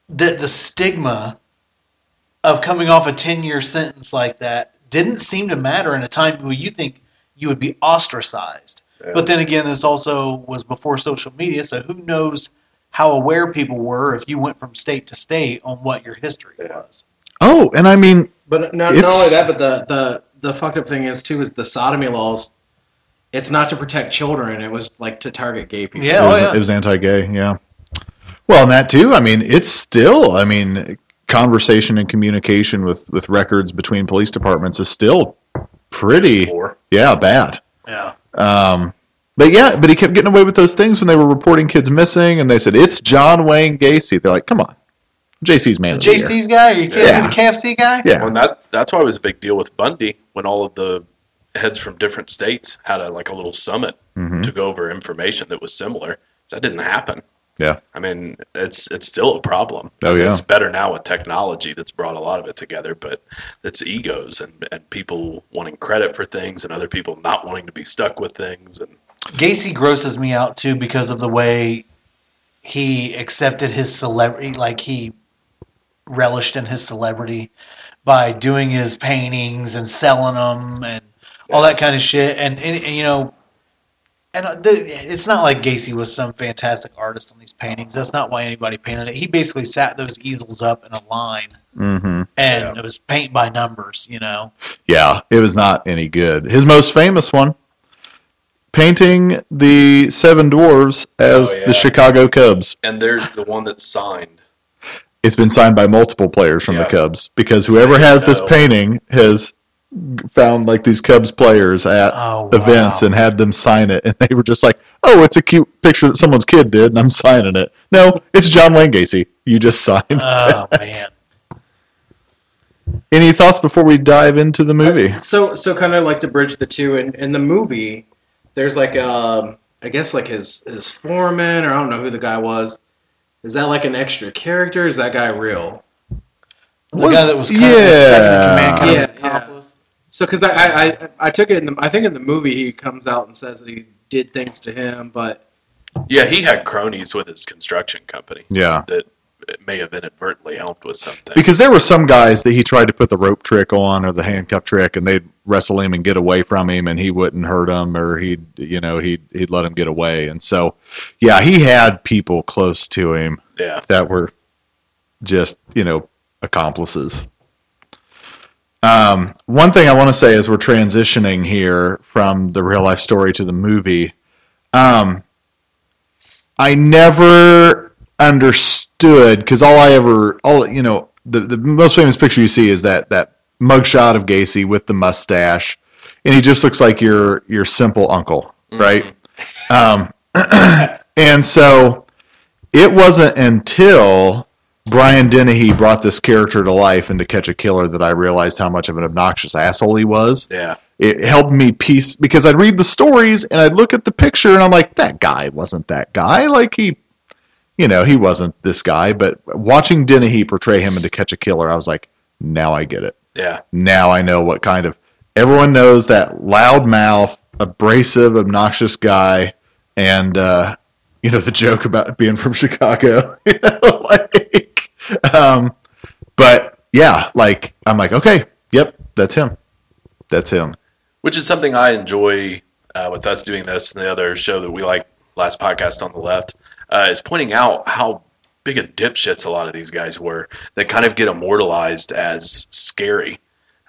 Speaker 4: that the stigma of coming off a 10 year sentence like that didn't seem to matter in a time where you think you would be ostracized.
Speaker 3: Yeah.
Speaker 4: But then again, this also was before social media, so who knows how aware people were if you went from state to state on what your history
Speaker 3: Yeah.
Speaker 4: was.
Speaker 2: Oh, and I mean,
Speaker 5: But not, not only that, but the, the the fucked up thing is too is the sodomy laws. It's not to protect children. It was like to target gay people.
Speaker 4: Yeah, oh,
Speaker 2: it,
Speaker 4: oh yeah.
Speaker 2: it was anti-gay. Yeah. Well, and that too. I mean, it's still. I mean, conversation and communication with with records between police departments is still pretty. Yeah, bad.
Speaker 4: yeah.
Speaker 2: Um, But yeah, but he kept getting away with those things when they were reporting kids missing, and they said it's John Wayne Gacy. They're like, come on, Jaycees man.
Speaker 4: The
Speaker 2: of the year."
Speaker 4: Jaycees guy? Are you kidding
Speaker 2: Yeah.
Speaker 4: me? The KFC guy?
Speaker 2: Yeah,
Speaker 3: Well, and that that's why it was a big deal with Bundy when all of the heads from different states had a like a little summit
Speaker 2: Mhm.
Speaker 3: to go over information that was similar. That didn't happen.
Speaker 2: Yeah,
Speaker 3: I mean, it's it's still a problem.
Speaker 2: Oh, yeah.
Speaker 3: It's better now with technology that's brought a lot of it together, but it's egos and, and people wanting credit for things and other people not wanting to be stuck with things and
Speaker 4: Gacy grosses me out too because of the way he accepted his celebrity, like he relished in his celebrity by doing his paintings and selling them and all that kind of shit. And, and, and, you know, and uh, it's not like Gacy was some fantastic artist on these paintings. That's not why anybody painted it. He basically sat those easels up in a line
Speaker 2: hmm
Speaker 4: and
Speaker 3: Yeah.
Speaker 4: it was paint by numbers. You know,
Speaker 2: yeah. It was not any good. His most famous one, painting the Seven Dwarves as
Speaker 3: Oh, yeah.
Speaker 2: the Chicago Cubs.
Speaker 3: and there's the one that's signed.
Speaker 2: It's been signed by multiple players from the Cubs because whoever has this painting has found like these Cubs players at
Speaker 4: Oh,
Speaker 2: events and had them sign it, and they were just like, "Oh, it's a cute picture that someone's kid did, and I'm signing it." No, it's John Wayne Gacy. You just signed.
Speaker 4: oh man.
Speaker 2: Any thoughts before we dive into the movie?
Speaker 5: So so kind of like to bridge the two. In in the movie, there's like um I guess like his his foreman or I don't know who the guy was. Is that like an extra character? Is that guy real?
Speaker 4: The guy that was kind of
Speaker 2: Yeah.
Speaker 4: the second command, kind
Speaker 5: Yeah,
Speaker 4: of his accomplice.
Speaker 5: So because I, I I I took it in the I think in the movie he comes out and says that he did things to him, but
Speaker 3: Yeah, he had cronies with his construction company
Speaker 2: Yeah,
Speaker 3: that may have inadvertently helped with something.
Speaker 2: because there were some guys that he tried to put the rope trick on or the handcuff trick, and they'd wrestle him and get away from him, and he wouldn't hurt him, or he'd you know he'd he'd let him get away, and so yeah, he had people close to him
Speaker 3: yeah,
Speaker 2: that were just you know accomplices. Um, one thing I want to say as we're transitioning here from the real life story to the movie, um, I never understood because all I ever, all you know, the the most famous picture you see is that that mugshot of Gacy with the mustache, and he just looks like your your simple uncle, right? Um, and so it wasn't until Brian Dennehy brought this character to life and to catch a killer that I realized how much of an obnoxious asshole he was.
Speaker 3: yeah.
Speaker 2: It helped me piece because I'd read the stories and I'd look at the picture and I'm like, that guy wasn't that guy. Like he, you know, he wasn't this guy. But watching Dennehy portray him in To Catch a Killer, I was like, now I get it.
Speaker 3: Yeah,
Speaker 2: Now I know what kind of everyone knows that loudmouth, abrasive, obnoxious guy, and uh, you know the joke about being from Chicago. you know, like, um, but yeah, like I'm like, okay, yep, that's him. That's him.
Speaker 3: which is something I enjoy uh, with us doing this and the other show that we like, last podcast on the left, uh, is pointing out how big of dipshits a lot of these guys were that kind of get immortalized as scary.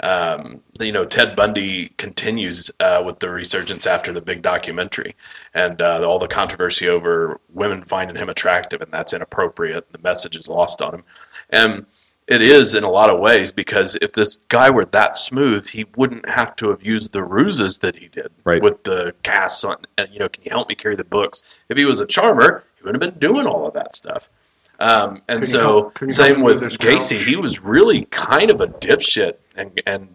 Speaker 3: Um, you know, Ted Bundy continues uh, with the resurgence after the big documentary and uh, all the controversy over women finding him attractive, and that's inappropriate. The message is lost on him. And it is in a lot of ways because if this guy were that smooth, he wouldn't have to have used the ruses that he did
Speaker 2: Right.
Speaker 3: with the casts on. And you know, can you help me carry the books? If he was a charmer, he wouldn't have been doing all of that stuff. Um, and
Speaker 5: Couldn't
Speaker 3: so,
Speaker 5: help- couldn't you help
Speaker 3: same with
Speaker 5: with his
Speaker 3: Gacy,
Speaker 5: couch?
Speaker 3: he was really kind of a dipshit and and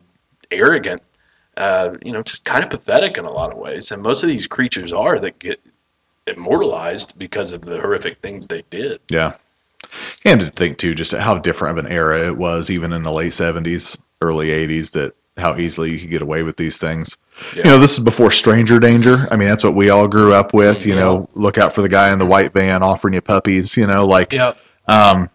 Speaker 3: arrogant. Uh, you know, just kind of pathetic in a lot of ways. And most of these creatures are that get immortalized because of the horrific things they did.
Speaker 2: Yeah. And to think too, just how different of an era it was, even in the late seventies, early eighties, that how easily you could get away with these things.
Speaker 3: Yeah.
Speaker 2: You know, this is before stranger danger. I mean, that's what we all grew up with. You know, look out for the guy in the white van offering you puppies. You know, like
Speaker 4: Yep.
Speaker 2: um,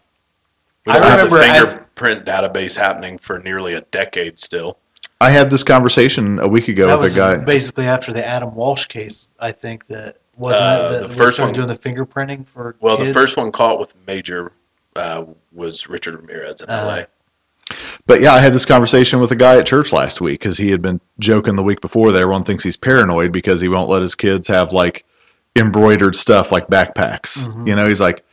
Speaker 4: I remember I-
Speaker 3: fingerprint database happening for nearly a decade still.
Speaker 2: I had this conversation a week ago
Speaker 4: that
Speaker 2: with
Speaker 4: was
Speaker 2: a guy.
Speaker 4: basically after the Adam Walsh case. I think that wasn't
Speaker 3: Uh,
Speaker 4: it that
Speaker 3: the first one-
Speaker 4: doing the fingerprinting for.
Speaker 3: Well, the first one caught with major uh, was Richard Ramirez in
Speaker 4: Uh,
Speaker 3: LA.
Speaker 2: But yeah, I had this conversation with a guy at church last week because he had been joking the week before that everyone thinks he's paranoid because he won't let his kids have like embroidered stuff like backpacks.
Speaker 4: Mhm.
Speaker 2: You know, he's like,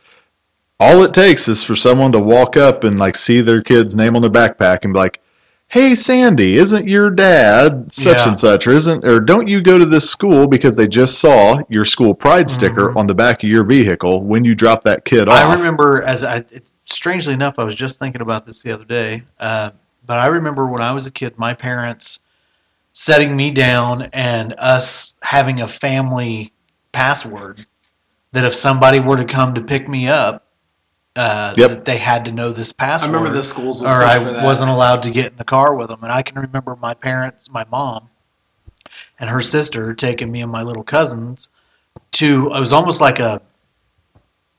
Speaker 2: all it takes is for someone to walk up and like see their kid's name on their backpack and be like, "Hey, Sandy, isn't your dad such
Speaker 4: Yeah.
Speaker 2: and such, or isn't, or don't you go to this school because they just saw your school pride sticker
Speaker 4: Mhm.
Speaker 2: on the back of your vehicle when you drop that kid off?"
Speaker 4: I remember as I, it, strangely enough, I was just thinking about this the other day. Uh, but I remember when I was a kid, my parents setting me down and us having a family password that if somebody were to come to pick me up, uh,
Speaker 2: Yep.
Speaker 4: that they had to know this password.
Speaker 5: I remember the schools
Speaker 4: or I
Speaker 5: that.
Speaker 4: wasn't allowed to get in the car with them. And I can remember my parents, my mom, and her sister taking me and my little cousins to. It was almost like a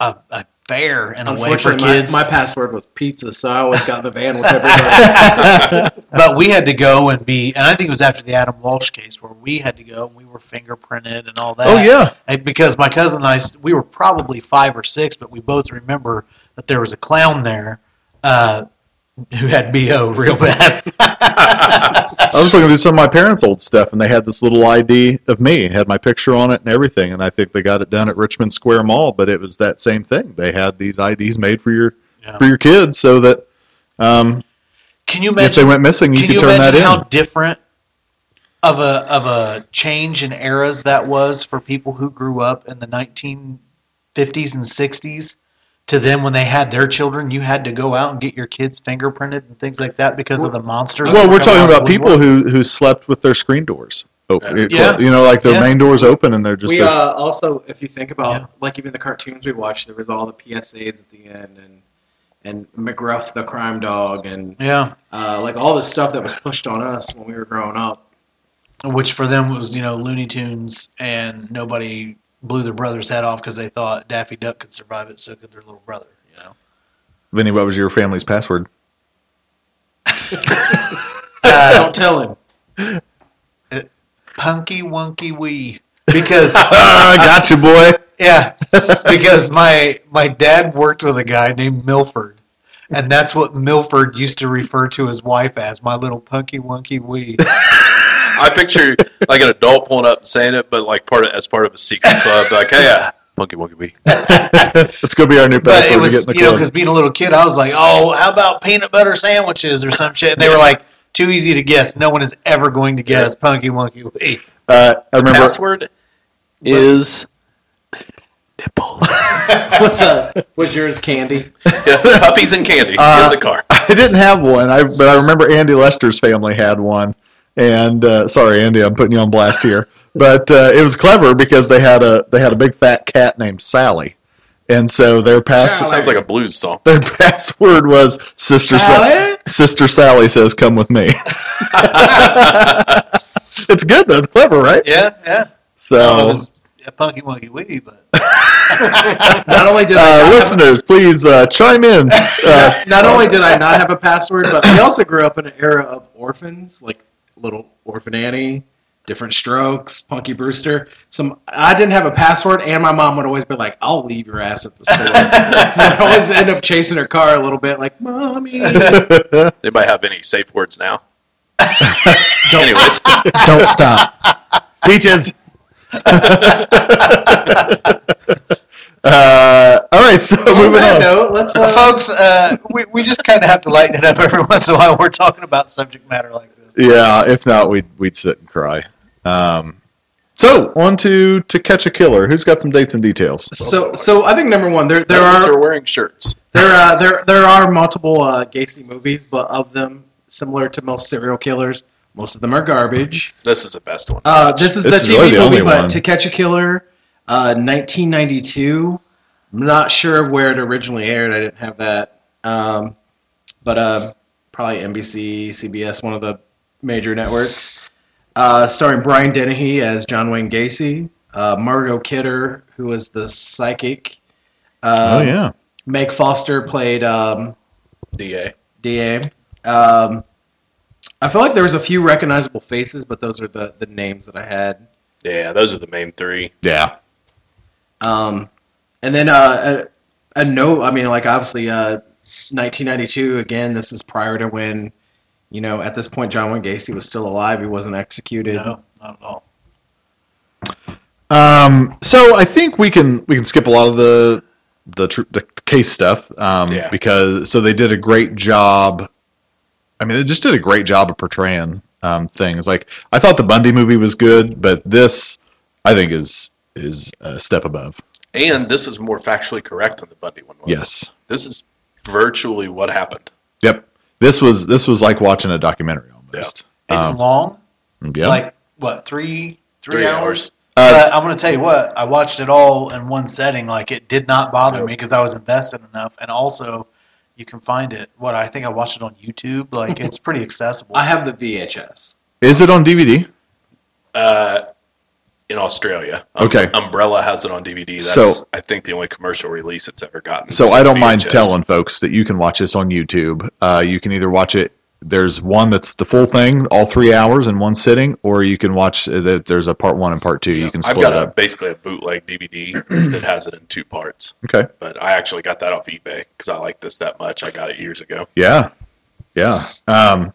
Speaker 4: a, a fair in a way for
Speaker 5: Unfortunately,
Speaker 4: kids.
Speaker 5: My, my password was pizza, so I always got in the van with everybody.
Speaker 4: but we had to go and be, and I think it was after the Adam Walsh case where we had to go and we were fingerprinted and all that.
Speaker 2: oh yeah,
Speaker 4: And because my cousin and I, we were probably five or six, but we both remember that there was a clown there uh, who had bo real bad.
Speaker 2: I was looking through some of my parents' old stuff, and they had this little ID of me, had my picture on it and everything. And I think they got it done at Richmond Square Mall, but it was that same thing. They had these IDs made for your
Speaker 4: Yeah.
Speaker 2: for your kids, so that um,
Speaker 4: Can you imagine
Speaker 2: if they went missing, you
Speaker 4: Can
Speaker 2: could
Speaker 4: you
Speaker 2: turn that
Speaker 4: imagine
Speaker 2: in.
Speaker 4: how different of a of a change in eras that was for people who grew up in the 1950s and 60s? To them, when they had their children, you had to go out and get your kids fingerprinted and things like that because of the monsters.
Speaker 2: well, we're
Speaker 4: were
Speaker 2: talking about people who who slept with their screen doors open.
Speaker 4: Yeah.
Speaker 2: You know, like their
Speaker 4: Yeah.
Speaker 2: main doors open, and they're just
Speaker 5: we
Speaker 2: a-
Speaker 5: uh, also, if you think about
Speaker 4: Yeah.
Speaker 5: like even the cartoons we watched, there was all the PSAs at the end, and and McGruff the crime dog, and
Speaker 4: yeah,
Speaker 5: uh, like all the stuff that was pushed on us when we were growing up.
Speaker 4: which for them was you know Looney Tunes, and nobody blew their brother's head off because they thought Daffy Duck could survive it, so could their little brother. You know.
Speaker 2: Vinny, what was your family's password?
Speaker 4: Uh,
Speaker 5: Don't tell him.
Speaker 4: punky wunky wee because
Speaker 2: I got you, boy.
Speaker 4: yeah because my my dad worked with a guy named Milford and that's what Milford used to refer to his wife as my little punky wunky wee
Speaker 3: I picture like an adult pulling up and saying it, but like part of as part of a secret club. Like, hey, yeah, monkey, monkey, bee.
Speaker 2: That's gonna be our new
Speaker 4: but
Speaker 2: password
Speaker 4: it
Speaker 2: to
Speaker 4: was
Speaker 2: get in the
Speaker 4: you know
Speaker 2: club.
Speaker 4: because being a little kid I was like oh how about peanut butter sandwiches or some shit and they were like too easy to guess no one is ever going to guess punky wunky wee
Speaker 2: uh, I remember.
Speaker 3: Password is nipple.
Speaker 5: What's up? Was yours candy?
Speaker 3: yeah, puppies and candy
Speaker 2: Uh,
Speaker 3: in the car.
Speaker 2: I didn't have one, I but I remember Andy Lester's family had one. And uh, sorry, Andy, I'm putting you on blast here, but uh, it was clever because they had a they had a big fat cat named Sally, and so their pass
Speaker 5: Sally.
Speaker 3: Sounds like a blues song.
Speaker 2: their password was Sister Sally.
Speaker 5: Sally?
Speaker 2: Sister Sally says, "Come with me." it's good though. It's clever, right?
Speaker 4: yeah yeah I don't know if
Speaker 2: So,
Speaker 4: it's a punky wunky wee but
Speaker 5: Not only did
Speaker 2: uh,
Speaker 5: not have-
Speaker 2: listeners, please uh, chime in. Uh,
Speaker 5: not only did I not have a password, but we also grew up in an era of orphans, like little orphan Annie, different strokes, Punky Brewster. Some I didn't have a password, and my mom would always be like, "I'll leave your ass at the store." so I always end up chasing her car a little bit, like, "Mommy."
Speaker 3: Anybody have any safe words now? Anyways,
Speaker 5: Don't stop.
Speaker 2: Peaches. uh, all right, so
Speaker 5: On
Speaker 2: moving
Speaker 5: that
Speaker 2: on.
Speaker 5: note, let's uh,
Speaker 4: folks, uh, we, we just kind of have to lighten it up every once in a while. We're talking about subject matter like this.
Speaker 2: Yeah, if not, we'd we'd sit and cry. Um, so on to to catch a killer. Who's got some dates and details?
Speaker 5: So, so I think number one, there there
Speaker 3: Ladies
Speaker 5: are
Speaker 3: are wearing shirts.
Speaker 5: There, uh, there, there are multiple uh, Gacy movies, but of them, similar to most serial killers, most of them are garbage.
Speaker 3: This is the best one.
Speaker 5: Uh, this is
Speaker 2: This
Speaker 5: the
Speaker 2: is
Speaker 5: TV
Speaker 2: really the
Speaker 5: movie,
Speaker 2: only
Speaker 5: but
Speaker 2: one.
Speaker 5: To Catch a Killer, uh, 1992. I'm not sure where it originally aired. I didn't have that, um, but uh, probably NBC, CBS, one of the major networks. Uh, starring Brian Dennehy as John Wayne Gacy, uh, Margot Kidder, who was the psychic.
Speaker 2: oh
Speaker 5: Um,
Speaker 2: yeah,
Speaker 5: Meg Foster played um,
Speaker 3: DA.
Speaker 5: DA. Um, I feel like there was a few recognizable faces, but those are the, the names that I had.
Speaker 3: Yeah, those are the main three.
Speaker 2: yeah.
Speaker 5: Um, and then uh, a, a note. I mean, like obviously, uh, 1992. Again, this is prior to when, you know, at this point, John Wayne Gacy was still alive. He wasn't executed.
Speaker 4: No, not at all.
Speaker 2: Um, so I think we can we can skip a lot of the the, tr- the case stuff um,
Speaker 3: Yeah.
Speaker 2: because so they did a great job I mean, they just did a great job of portraying um, things. Like I thought the Bundy movie was good, but this I think is is a step above.
Speaker 3: And this is more factually correct than the Bundy one was.
Speaker 2: Yes.
Speaker 3: This is virtually what happened.
Speaker 2: Yep. This was this was like watching a documentary almost.
Speaker 4: It's
Speaker 2: Um,
Speaker 4: long,
Speaker 2: yeah.
Speaker 4: like what three three,
Speaker 3: Three
Speaker 4: hours.
Speaker 3: hours.
Speaker 2: Uh,
Speaker 4: but I'm going to tell you what, I watched it all in one setting. Like it did not bother me because I was invested enough, and also you can find it. What I think I watched it on YouTube. Like it's pretty accessible.
Speaker 5: I have the VHS.
Speaker 2: is it on DVD?
Speaker 3: Uh, in Australia. Um,
Speaker 2: Okay.
Speaker 3: Umbrella has it on DVD. That's,
Speaker 2: So-
Speaker 3: I think, the only commercial release it's ever gotten.
Speaker 2: So I don't mind telling folks that you can watch this on YouTube. Uh, you can either watch it. There's one that's the full thing, all three hours in one sitting, or you can watch that. There's a part one and part two. You can
Speaker 3: I've got
Speaker 2: it
Speaker 3: a, basically a bootleg DVD that has it in two parts.
Speaker 2: Okay.
Speaker 3: But I actually got that off eBay because I like this that much. I got it years ago.
Speaker 2: Yeah, yeah. Um,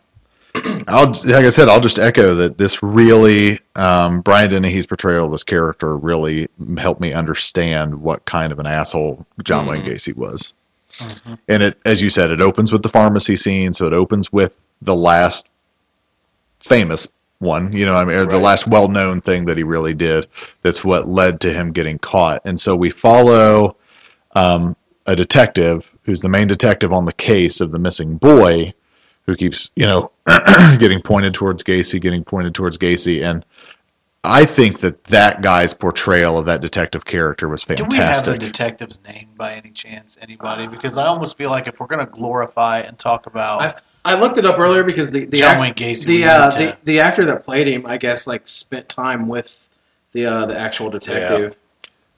Speaker 2: I'll like I said, I'll just echo that this really um, Brian Dennehy's portrayal of this character really helped me understand what kind of an asshole John Wayne Gacy was. And it, as you said, it opens with the pharmacy scene, so it opens with the last famous one, you know, I mean, or the last well-known thing that he really did. That's what led to him getting caught. And so we follow um, a detective who's the main detective on the case of the missing boy, who keeps, you know, getting pointed towards Gacy, getting pointed towards Gacy, and I think that that guy's portrayal of that detective character was fantastic.
Speaker 4: Do we have the detective's name by any chance? Anybody? Because I almost feel like if we're going to glorify and talk about
Speaker 5: I I looked it up earlier because the the
Speaker 4: John
Speaker 5: act-
Speaker 4: Wayne Gacy,
Speaker 5: the, uh,
Speaker 4: to-
Speaker 5: the the actor that played him, I guess, like spent time with the uh, the actual detective.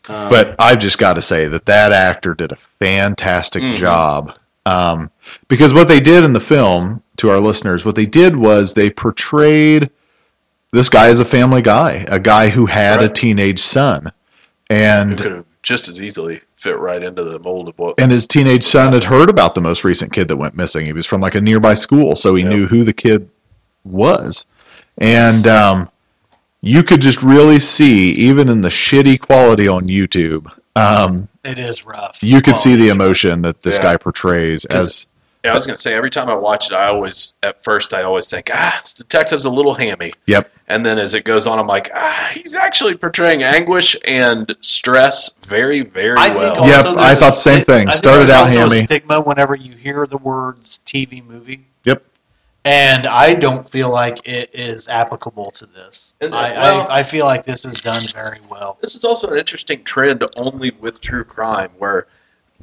Speaker 5: Um,
Speaker 2: But I've just got to say that that actor did a fantastic
Speaker 3: Mhm.
Speaker 2: job. Um, because what they did in the film, to our listeners, what they did was they portrayed this guy as a family guy, a guy who had a teenage son,
Speaker 3: It
Speaker 2: and
Speaker 3: could have just as easily fit right into the mold of what.
Speaker 2: and his teenage son had heard about the most recent kid that went missing. He was from like a nearby school, so he
Speaker 3: Yep.
Speaker 2: knew who the kid was, and um, you could just really see, even in the shitty quality on YouTube. Um,
Speaker 4: it is rough.
Speaker 2: you could see the
Speaker 4: Quality.
Speaker 2: emotion that this
Speaker 3: Yeah.
Speaker 2: guy portrays as
Speaker 3: Yeah, I was gonna say every time I watch it, I always at first I always think ah, this detective's a little hammy,
Speaker 2: yep
Speaker 3: and then as it goes on, I'm like ah, he's actually portraying anguish and stress very, very
Speaker 4: I think
Speaker 3: well.
Speaker 4: also
Speaker 2: Yep,
Speaker 4: there's
Speaker 2: I
Speaker 4: a
Speaker 2: thought the same
Speaker 4: sti-
Speaker 2: thing.
Speaker 4: I
Speaker 2: Started
Speaker 4: there's
Speaker 2: out
Speaker 4: also a
Speaker 2: hammy.
Speaker 4: stigma whenever you hear the words TV movie.
Speaker 2: Yep.
Speaker 4: And I don't feel like it is applicable to this.
Speaker 3: And,
Speaker 4: I,
Speaker 3: well-
Speaker 4: I, I feel like this is done very well.
Speaker 3: This is also an interesting trend only with true crime where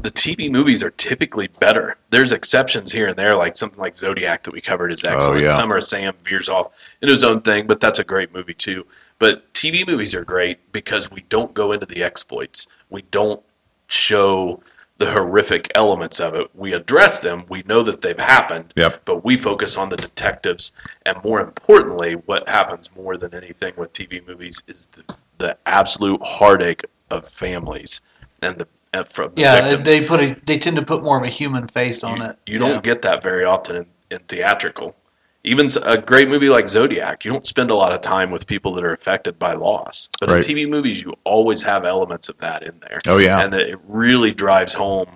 Speaker 3: the TV movies are typically better. There's exceptions here and there, like something like Zodiac that we covered is oh, excellent.
Speaker 2: yeah.
Speaker 3: Summer Sam veers off in his own thing, but that's a great movie too. But TV movies are great because we don't go into the exploits. We don't show the horrific elements of it. We address them. We know that they've happened.
Speaker 2: Yep.
Speaker 3: But we focus on the detectives, and more importantly, what happens more than anything with TV movies is the, the absolute heartache of families and the from the
Speaker 4: Yeah,
Speaker 3: victims.
Speaker 4: they put a, they tend to put more of a human face on
Speaker 3: you,
Speaker 4: it.
Speaker 3: you don't
Speaker 4: Yeah.
Speaker 3: get that very often in, in theatrical. Even a great movie like Zodiac, you don't spend a lot of time with people that are affected by loss. But
Speaker 2: Right.
Speaker 3: in TV movies, you always have elements of that in there
Speaker 2: oh yeah
Speaker 3: and that it really drives home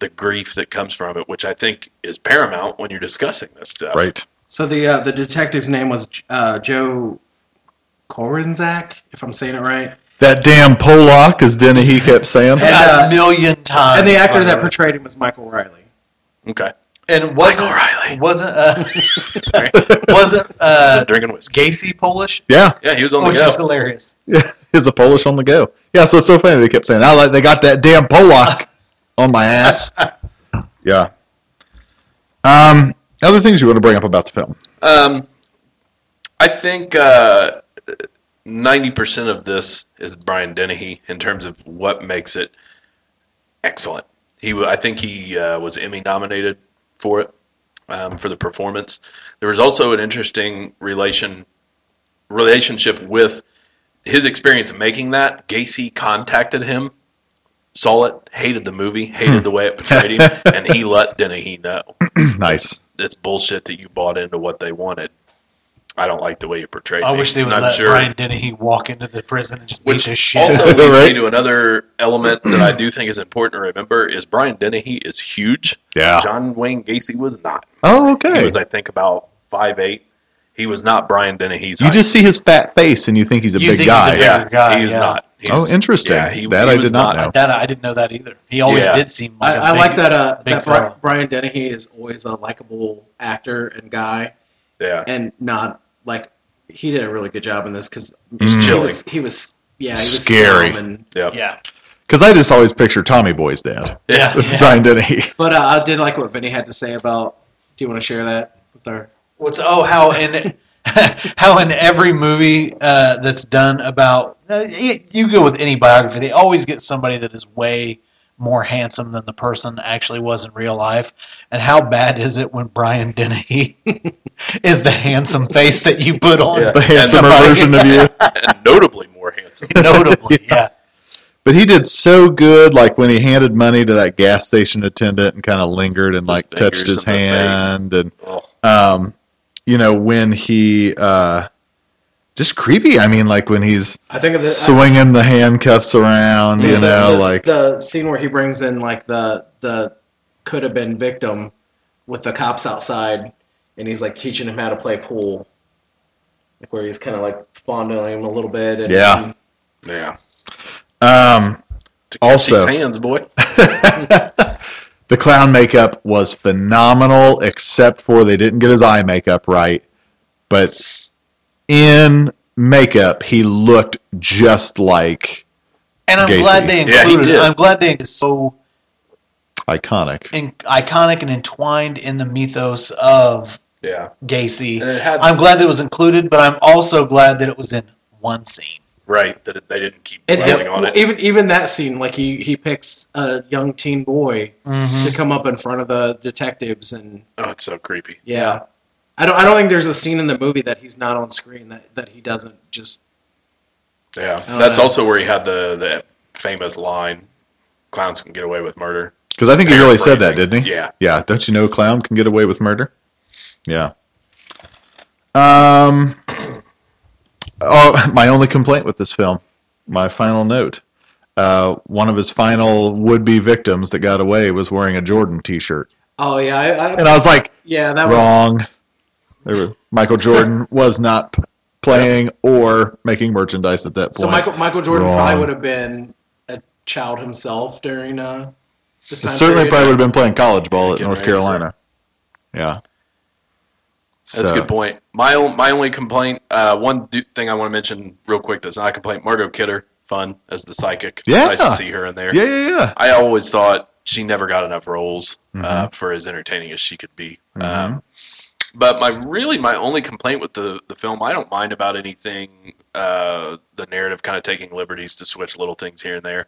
Speaker 3: the grief that comes from it, which I think is paramount when you're discussing this stuff.
Speaker 2: right
Speaker 5: so the uh, the detective's name was uh, Joe Korinzak, if I'm saying it right,
Speaker 2: that damn Pollock as Dennehy kept saying
Speaker 5: And,
Speaker 4: a
Speaker 5: uh,
Speaker 4: million times.
Speaker 5: and the actor that portrayed him was Michael Riley.
Speaker 3: Okay.
Speaker 4: and wasn't
Speaker 3: Michael Riley.
Speaker 4: wasn't uh,
Speaker 3: Sorry.
Speaker 4: wasn't uh,
Speaker 3: Drinking whiskey.
Speaker 4: Gacy Polish,
Speaker 2: yeah
Speaker 3: Yeah, he was on the
Speaker 4: which
Speaker 3: go.
Speaker 4: is hilarious.
Speaker 2: yeah he's a Polish on the go yeah so it's so funny they kept saying I like they got that damn Pollock on my ass yeah um other things you want to bring up about the film
Speaker 3: Um, I think uh, ninety percent of this is Brian Dennehy in terms of what makes it excellent. He, I think he uh, was Emmy nominated for it um, for the performance. There was also an interesting relation relationship with his experience making that. Gacy contacted him, saw it, hated the movie, hated the way it portrayed him, and he let Dennehy know
Speaker 2: nice
Speaker 3: it's bullshit that you bought into what they wanted. I don't like the way you portrayed.
Speaker 4: I
Speaker 3: me.
Speaker 4: wish they would
Speaker 3: Not
Speaker 4: let
Speaker 3: sure.
Speaker 4: Brian Dennehy walk into the prison and just beat
Speaker 3: Which
Speaker 4: the shit.
Speaker 3: also
Speaker 4: out
Speaker 3: leads
Speaker 2: Right.
Speaker 3: me to another element that I do think is important to remember: is Brian Dennehy is huge.
Speaker 2: Yeah.
Speaker 3: John Wayne Gacy was not.
Speaker 2: Oh, okay.
Speaker 3: He was, I think, about five eight. He was not Brian Dennehy's.
Speaker 2: you
Speaker 3: height.
Speaker 2: just see his fat face and you think he's a
Speaker 4: You
Speaker 2: big
Speaker 4: think he's a
Speaker 2: guy.
Speaker 3: yeah,
Speaker 4: bigger guy,
Speaker 3: he's
Speaker 4: yeah.
Speaker 3: not. He's,
Speaker 2: Oh, interesting.
Speaker 3: Yeah, he,
Speaker 2: That
Speaker 3: he
Speaker 2: I did not know.
Speaker 4: that I didn't know that either. He always
Speaker 3: Yeah.
Speaker 4: did seem
Speaker 5: I,
Speaker 4: like a
Speaker 5: I
Speaker 4: big,
Speaker 5: like that. Uh,
Speaker 4: big
Speaker 5: that Bri- Brian Dennehy is always a likable actor and guy,
Speaker 3: Yeah,
Speaker 5: and not like he did a really good job in this because
Speaker 2: Mm.
Speaker 5: he was, he was yeah he was
Speaker 2: Scary.
Speaker 5: And,
Speaker 3: Yeah,
Speaker 4: Yeah,
Speaker 2: Because I just always picture Tommy Boy's dad,
Speaker 4: yeah, yeah.
Speaker 2: Brian Dennehy.
Speaker 5: but uh, I did like what Vinny had to say about. Do you want to share that with our?
Speaker 4: What's oh how in how in every movie uh, that's done about uh, you, you go with any biography, they always get somebody that is way more handsome than the person actually was in real life. And how bad is it when Brian Dennehy is the handsome face that you put on?
Speaker 3: Yeah.
Speaker 2: The handsomer version of you.
Speaker 3: and notably more handsome.
Speaker 4: Notably, yeah.
Speaker 2: But he did so good, like when he handed money to that gas station attendant and kind of lingered and like touched his
Speaker 3: fingers in the face.
Speaker 2: hand, and um, you know when he uh, just creepy. I mean, like when he's
Speaker 5: I think of the
Speaker 2: swinging the handcuffs around, you
Speaker 5: the,
Speaker 2: know,
Speaker 5: the-
Speaker 2: like
Speaker 5: the scene where he brings in like the the could have been victim with the cops outside, and he's like teaching him how to play pool, like where he's kind of like fondling him a little bit. And,
Speaker 2: Yeah.
Speaker 3: yeah.
Speaker 2: um,
Speaker 3: To
Speaker 2: Also-
Speaker 3: these hands, boy.
Speaker 2: the clown makeup was phenomenal, except for they didn't get his eye makeup right. But in makeup, he looked just like
Speaker 4: And I'm
Speaker 2: Gacy.
Speaker 4: glad they
Speaker 3: Yeah, he
Speaker 4: included.
Speaker 3: did.
Speaker 4: I'm glad they is so
Speaker 2: iconic.
Speaker 4: in, iconic and entwined in the mythos of
Speaker 3: Yeah,
Speaker 4: Gacy.
Speaker 3: Had,
Speaker 4: I'm glad that it was included, but I'm also glad that it was in one scene.
Speaker 3: right that it, they didn't keep
Speaker 5: And,
Speaker 3: dwelling
Speaker 5: and
Speaker 3: on it.
Speaker 5: even even that scene, like he he picks a young teen boy
Speaker 4: Mm-hmm.
Speaker 5: to come up in front of the detectives, and
Speaker 3: Oh, it's so creepy.
Speaker 5: yeah, I don't I don't think there's a scene in the movie that he's not on screen that that he doesn't just
Speaker 3: Yeah, that's
Speaker 5: know.
Speaker 3: also where he had the the famous line, "Clowns can get away with murder."
Speaker 2: Because I think he really said that, didn't he?
Speaker 3: Yeah.
Speaker 2: Yeah. Don't you know a clown can get away with murder? Yeah. Um. Oh, my only complaint with this film, my final note. Uh, one of his final would-be victims that got away was wearing a Jordan T-shirt,
Speaker 5: oh yeah I, I,
Speaker 2: and I was like,
Speaker 5: yeah that was
Speaker 2: wrong. There was, Michael Jordan was not p- playing or making merchandise at that point.
Speaker 5: so Michael Michael Jordan
Speaker 2: Wrong.
Speaker 5: probably would have been a child himself during uh this time
Speaker 2: Certainly,
Speaker 5: period.
Speaker 2: probably would have been playing college ball at
Speaker 3: Getting
Speaker 2: North
Speaker 3: ready for it.
Speaker 2: Carolina. Yeah.
Speaker 3: That's
Speaker 2: So-
Speaker 3: a good point. My my only complaint, uh, one do- thing I want to mention real quick that's not a complaint. Margot Kidder, fun as the psychic.
Speaker 2: Yeah.
Speaker 3: nice to see her in there.
Speaker 2: Yeah, yeah, yeah.
Speaker 3: I always thought she never got enough roles uh,
Speaker 2: Mhm.
Speaker 3: for as entertaining as she could be.
Speaker 2: Mhm.
Speaker 3: Um, but my really my only complaint with the the film, I don't mind about anything. Uh, the narrative kind of taking liberties to switch little things here and there.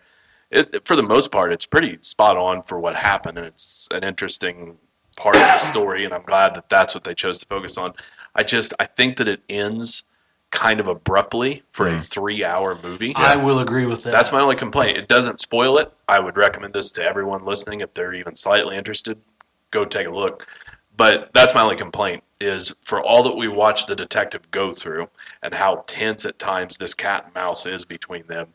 Speaker 3: It, for the most part, it's pretty spot on for what happened, and it's an interesting part of the story. And I'm glad that that's what they chose to focus on. I just I think that it ends kind of abruptly for a
Speaker 2: Mm.
Speaker 3: three hour movie.
Speaker 4: I will agree with that.
Speaker 3: That's my only complaint. It doesn't spoil it. I would recommend this to everyone listening if they're even slightly interested. Go take a look. But that's my only complaint is for all that we watch the detective go through and how tense at times this cat and mouse is between them.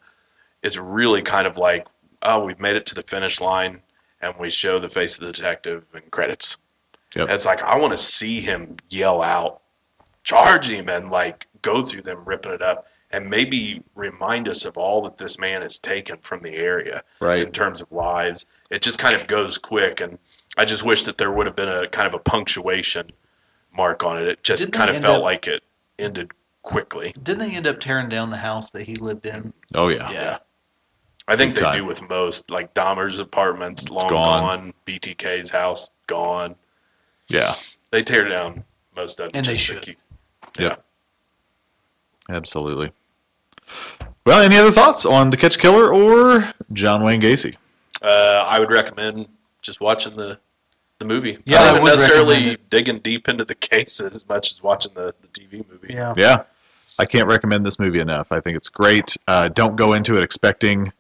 Speaker 3: It's really kind of like, oh, we've made it to the finish line and we show the face of the detective and credits.
Speaker 2: Yep.
Speaker 3: It's like I want to see him yell out, charge him, and like go through them ripping it up, and maybe remind us of all that this man has taken from the area
Speaker 2: right?
Speaker 3: in terms of lives. It just kind of goes quick, and I just wish that there would have been a kind of a punctuation mark on it. It just
Speaker 4: Didn't
Speaker 3: kind of felt
Speaker 4: up-
Speaker 3: like it ended quickly.
Speaker 4: Didn't they end up tearing down the house that he lived in?
Speaker 2: Oh yeah.
Speaker 4: Yeah.
Speaker 3: I think
Speaker 2: Big
Speaker 3: they
Speaker 2: time.
Speaker 3: do with most, like Dahmer's apartments, long
Speaker 2: gone.
Speaker 3: gone. BTK's house, gone.
Speaker 2: Yeah.
Speaker 3: They tear down most of it.
Speaker 4: And they should.
Speaker 3: keep-
Speaker 2: Yeah. Absolutely. Well, any other thoughts on The Catch Killer or John Wayne Gacy?
Speaker 3: Uh, I would recommend just watching the the movie.
Speaker 4: Yeah, I
Speaker 3: Not even
Speaker 4: would
Speaker 3: necessarily digging deep into the case as much as watching the, the TV movie.
Speaker 4: Yeah.
Speaker 2: Yeah. I can't recommend this movie enough. I think it's great. Uh, don't go into it expecting,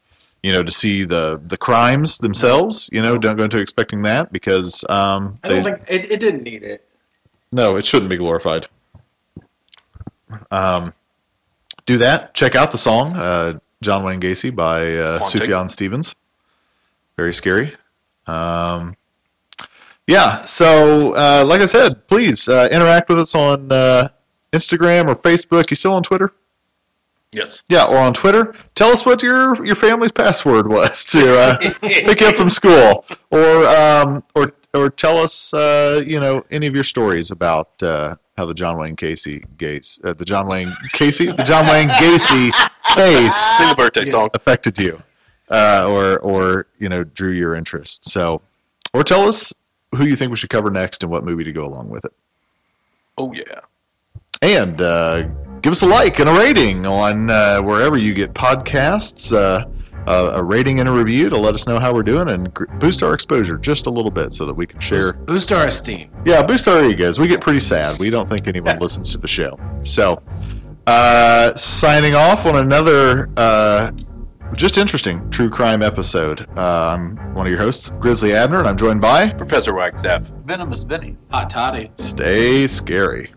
Speaker 2: you know, to see the the crimes themselves. You know, don't go into expecting that because um,
Speaker 5: I don't
Speaker 2: they-
Speaker 5: think it, it didn't need it.
Speaker 2: no, it shouldn't be glorified. um, do that. Check out the song uh, "John Wayne Gacy" by uh, Sufjan Stevens. Very scary. Um, yeah. So, uh, like I said, please uh, interact with us on uh, Instagram or Facebook. You still on Twitter?
Speaker 3: Yes.
Speaker 2: Yeah, or on Twitter. Tell us what your your family's password was to uh, pick you up from school, or um, or or tell us uh, you know any of your stories about uh, how the John Wayne Casey case, uh, the John Wayne Casey, the John Wayne Gacy case
Speaker 3: Sing a birthday song.
Speaker 2: affected you, uh, or or you know drew your interest. So, or tell us who you think we should cover next and what movie to go along with it.
Speaker 3: Oh yeah.
Speaker 2: And uh, give us a like and a rating on uh, wherever you get podcasts. Uh, uh, a rating and a review to let us know how we're doing and gr- boost our exposure just a little bit so that we can share.
Speaker 5: Boost our esteem.
Speaker 2: Yeah, boost our egos. We get pretty sad. We don't think anyone listens to the show. So, uh, signing off on another uh, just interesting true crime episode. Uh, I'm one of your hosts, Grizzly Abner, and I'm joined by
Speaker 3: Professor Wagstaff.
Speaker 4: Venomous Vinny.
Speaker 5: Hot toddy.
Speaker 2: Stay Scary.